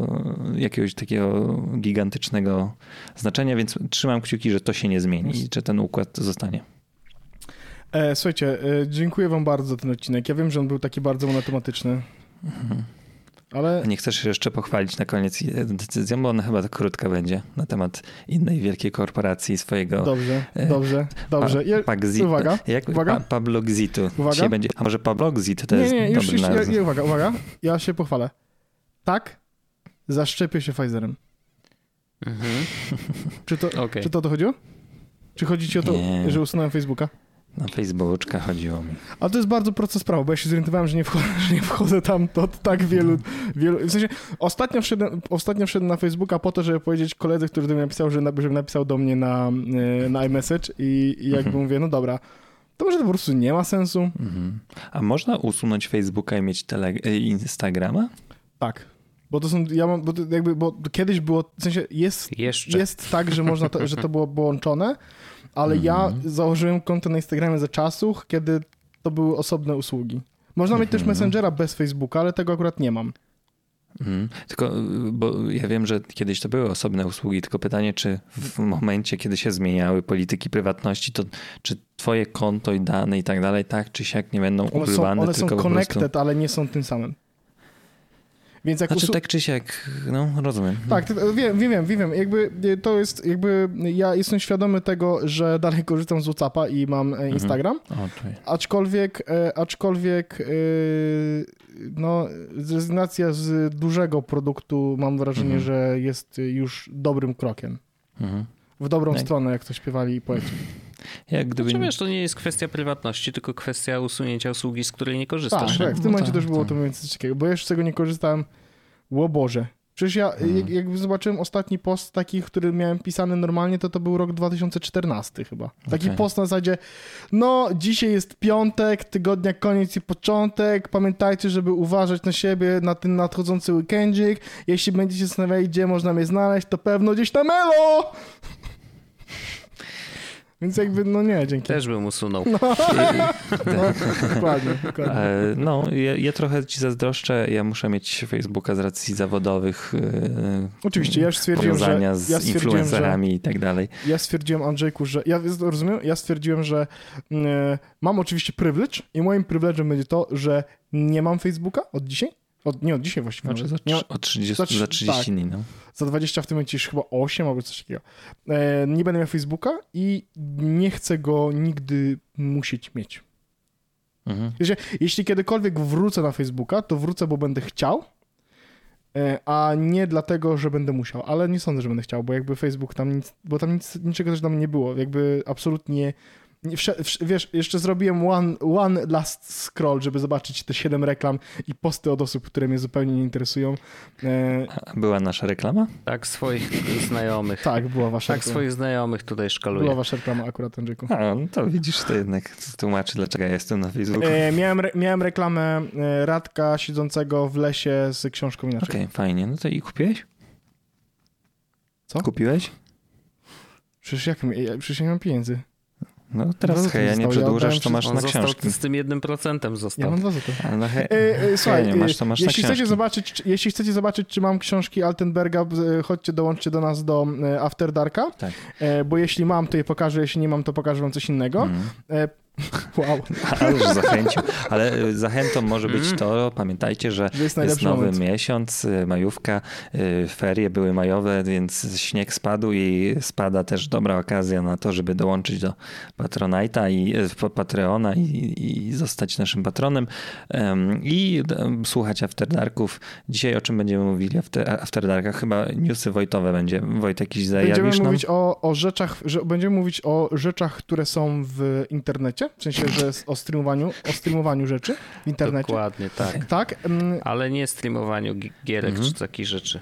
jakiegoś takiego gigantycznego znaczenia, więc trzymam kciuki, że to się nie zmieni i że ten układ zostanie. słuchajcie, dziękuję wam bardzo za ten odcinek. Ja wiem, że on był taki bardzo monotematyczny. Mhm. Ale... Nie chcesz jeszcze pochwalić na koniec decyzją, bo ona chyba to krótka będzie na temat innej wielkiej korporacji swojego. Dobrze, e, dobrze, dobrze. Pa, Gzit, uwaga, jak, uwaga. Pa, Pablo Gzitu. Uwaga. Będzie, a może Pablo Gzit to nie, jest nie, już, dobry już, ja, uwaga, uwaga, ja się pochwalę. Tak, zaszczepię się Pfizerem. Mhm. Czy, to, okay. czy to o to chodziło? Czy chodzi ci o to, nie. że usunąłem Facebooka? Na Facebooka chodziło mi. Ale to jest bardzo prosta sprawa, bo ja się zorientowałem, że nie wchodzę, *laughs* że nie wchodzę tam to tak wielu, wielu... W sensie ostatnio wszedłem, ostatnio wszedłem na Facebooka po to, żeby powiedzieć koledze, który do mnie napisał, że, żeby napisał do mnie na, e, na iMessage i, i jakby mhm. mówię, no dobra, to może to po prostu nie ma sensu. Mhm. A można usunąć Facebooka i mieć tele, e, Instagrama? Tak. Bo to są, ja mam, bo jakby, bo kiedyś było, w sensie jest, Jeszcze. jest tak, że można to, że to było połączone, ale ja mhm. założyłem konto na Instagramie za czasów, kiedy to były osobne usługi. Można mieć też mhm. Messengera bez Facebooka, ale tego akurat nie mam. Mhm. Tylko, bo ja wiem, że kiedyś to były osobne usługi, tylko pytanie, czy w momencie, kiedy się zmieniały polityki prywatności, to czy twoje konto i dane i tak dalej, tak czy siak nie będą ukrywane? One są, one są connected, prostu... ale nie są tym samym. Więc jak znaczy usu... tak czy siak, no rozumiem. Tak, wiem, wiem, wiem, wiem. Jakby to jest, jakby ja jestem świadomy tego, że dalej korzystam z Whatsappa i mam e, mhm. Instagram, mhm. aczkolwiek, e, aczkolwiek e, no, rezygnacja z dużego produktu mam wrażenie, mhm. że jest już dobrym krokiem. Mhm. W dobrą jak... stronę, jak to śpiewali poeci. Jak gdyby... Znaczy, wiesz, to nie jest kwestia prywatności, tylko kwestia usunięcia usługi, z której nie korzystasz. Tak, tak w tym no momencie tak, też było tak. to mniej więcej ciekawe, bo jeszcze z tego nie korzystałem. Ło Boże. Przecież ja, hmm. jak, jak, zobaczyłem ostatni post taki, który miałem pisany normalnie, to to był rok 2014 chyba. Taki okay. post na zasadzie, no dzisiaj jest piątek, tygodnia koniec i początek, pamiętajcie, żeby uważać na siebie na ten nadchodzący weekendzik. Jeśli będziecie zastanawiali, gdzie można mnie znaleźć, to pewno gdzieś na Melo! Więc jakby, no nie, dzięki. Też bym usunął. No, *laughs* no dokładnie, dokładnie. E, no, ja, ja, trochę ci zazdroszczę. Ja muszę mieć Facebooka z racji zawodowych. E, Oczywiście, ja już stwierdziłem, że... Ja z influencerami że, i tak dalej. Ja stwierdziłem, Andrzejku, że... Ja rozumiem, ja stwierdziłem, że e, mam oczywiście privilege i moim privilege'em będzie to, że nie mam Facebooka od dzisiaj od, nie od dzisiaj właściwie. Znaczy za, nie, od 30, za, za 30 tak, dni, no. Za 20 w tym momencie już chyba 8 albo coś takiego. E, nie będę miał Facebooka i nie chcę go nigdy musieć mieć. Mhm. Jeśli, jeśli kiedykolwiek wrócę na Facebooka, to wrócę, bo będę chciał, e, a nie dlatego, że będę musiał. Ale nie sądzę, że będę chciał, bo jakby Facebook tam nic, bo tam nic, niczego też tam nie było. Jakby absolutnie wiesz, jeszcze zrobiłem one, one last scroll, żeby zobaczyć te siedem reklam i posty od osób, które mnie zupełnie nie interesują. E, była nasza reklama? Tak, swoich znajomych. Tak, była wasza Tak, reklama. swoich znajomych tutaj szkaluję. Była wasza reklama akurat, Andrzejku. A, no to widzisz, to jednak tłumaczy, dlaczego ja jestem na Facebooku. E, miałem, re, miałem reklamę e, Radka siedzącego w lesie z książką inaczej. Okej, okay, fajnie. No to i kupiłeś? Co? Kupiłeś? Przecież jak, przecież nie mam pieniędzy. No teraz no, hej, ja nie przedłużasz, to masz na książki. z tym jednym procentem został. Ja mam dwa złote. No hej, e, e, słuchaj, nie masz, to masz jeśli chcecie zobaczyć, Jeśli chcecie zobaczyć, czy mam książki Altenberga, chodźcie, dołączcie do nas do e, After Darka, tak. e, bo jeśli mam, to je pokażę, jeśli nie mam, to pokażę wam coś innego. Mm. Wow. *laughs* Ale już zachęcił. Ale y, zachętą może być mm. to, pamiętajcie, że jest, jest nowy moment. miesiąc, y, majówka, y, ferie były majowe, więc śnieg spadł i spada też dobra okazja na to, żeby dołączyć do Patronite'a i Patreona i, i zostać naszym patronem i słuchać After Darków. Dzisiaj o czym będziemy mówili After Darkach? Chyba newsy Wojtowe będzie. Wojtek jakiś zajawisz Będziemy nam? mówić o, o rzeczach, że, będziemy mówić o rzeczach, które są w internecie w sensie, że o streamowaniu, o streamowaniu rzeczy w internecie. Dokładnie, tak. Tak. Ale nie streamowaniu gierek mhm. czy takich rzeczy.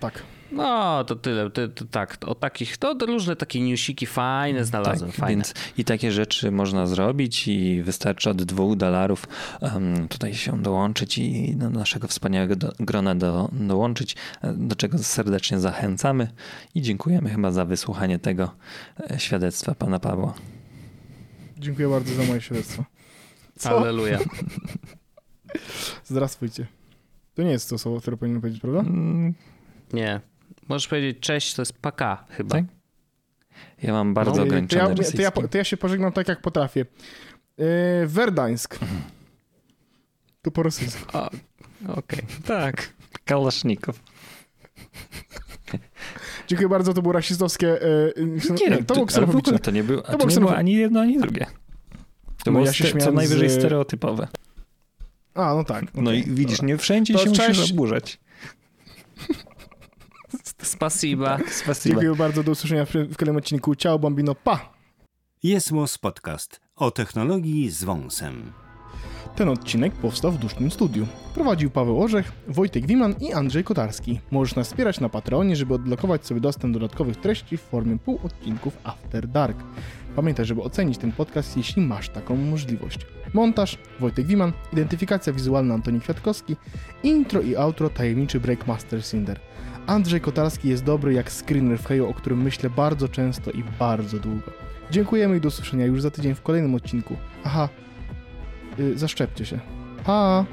Tak. No, to tyle. To, to, tak, o takich, to różne takie newsiki fajne znalazłem, tak, fajne. Więc I takie rzeczy można zrobić i wystarczy od dwóch dolarów um, tutaj się dołączyć i do naszego wspaniałego do, grona do, dołączyć, do czego serdecznie zachęcamy i dziękujemy chyba za wysłuchanie tego e, świadectwa pana Pawła. Dziękuję bardzo za moje świadectwo. Aleluja. *laughs* Zdrastwujcie. To nie jest to słowo, które powinienem powiedzieć, prawda? Mm, nie. Możesz powiedzieć cześć, to jest paka chyba. Tak? Ja mam bardzo no, ograniczone to ja, to, ja, to ja się pożegnam tak, jak potrafię. Yy, Werdańsk. To po rosyjsku. Okej, okay. tak. Kalasznikow. Dziękuję bardzo, to było rasistowskie. Yy, nie, to, to, ale w ogóle to nie, było, to, to nie było ani jedno, ani drugie. To no było ja się co najwyżej z... stereotypowe. A, no tak. Okay, no i widzisz, dobra. nie wszędzie to się cześć. musisz oburzać. *laughs* Spasiba. Tak, spasiba. Dziękuję bardzo, do usłyszenia w, w kolejnym odcinku. Ciao, Bambino, pa! Jest Podcast o technologii z wąsem. Ten odcinek powstał w dusznym studiu. Prowadził Paweł Orzech, Wojtek Wiman i Andrzej Kotarski. Możesz nas wspierać na Patreonie, żeby odblokować sobie dostęp do dodatkowych treści w formie półodcinków After Dark. Pamiętaj, żeby ocenić ten podcast, jeśli masz taką możliwość. Montaż Wojtek Wiman, identyfikacja wizualna Antoni Kwiatkowski, intro i outro tajemniczy Breakmaster Cinder. Andrzej Kotarski jest dobry jak screener w Heju, o którym myślę bardzo często i bardzo długo. Dziękujemy i do usłyszenia już za tydzień w kolejnym odcinku. Aha, zaszczepcie się. Pa!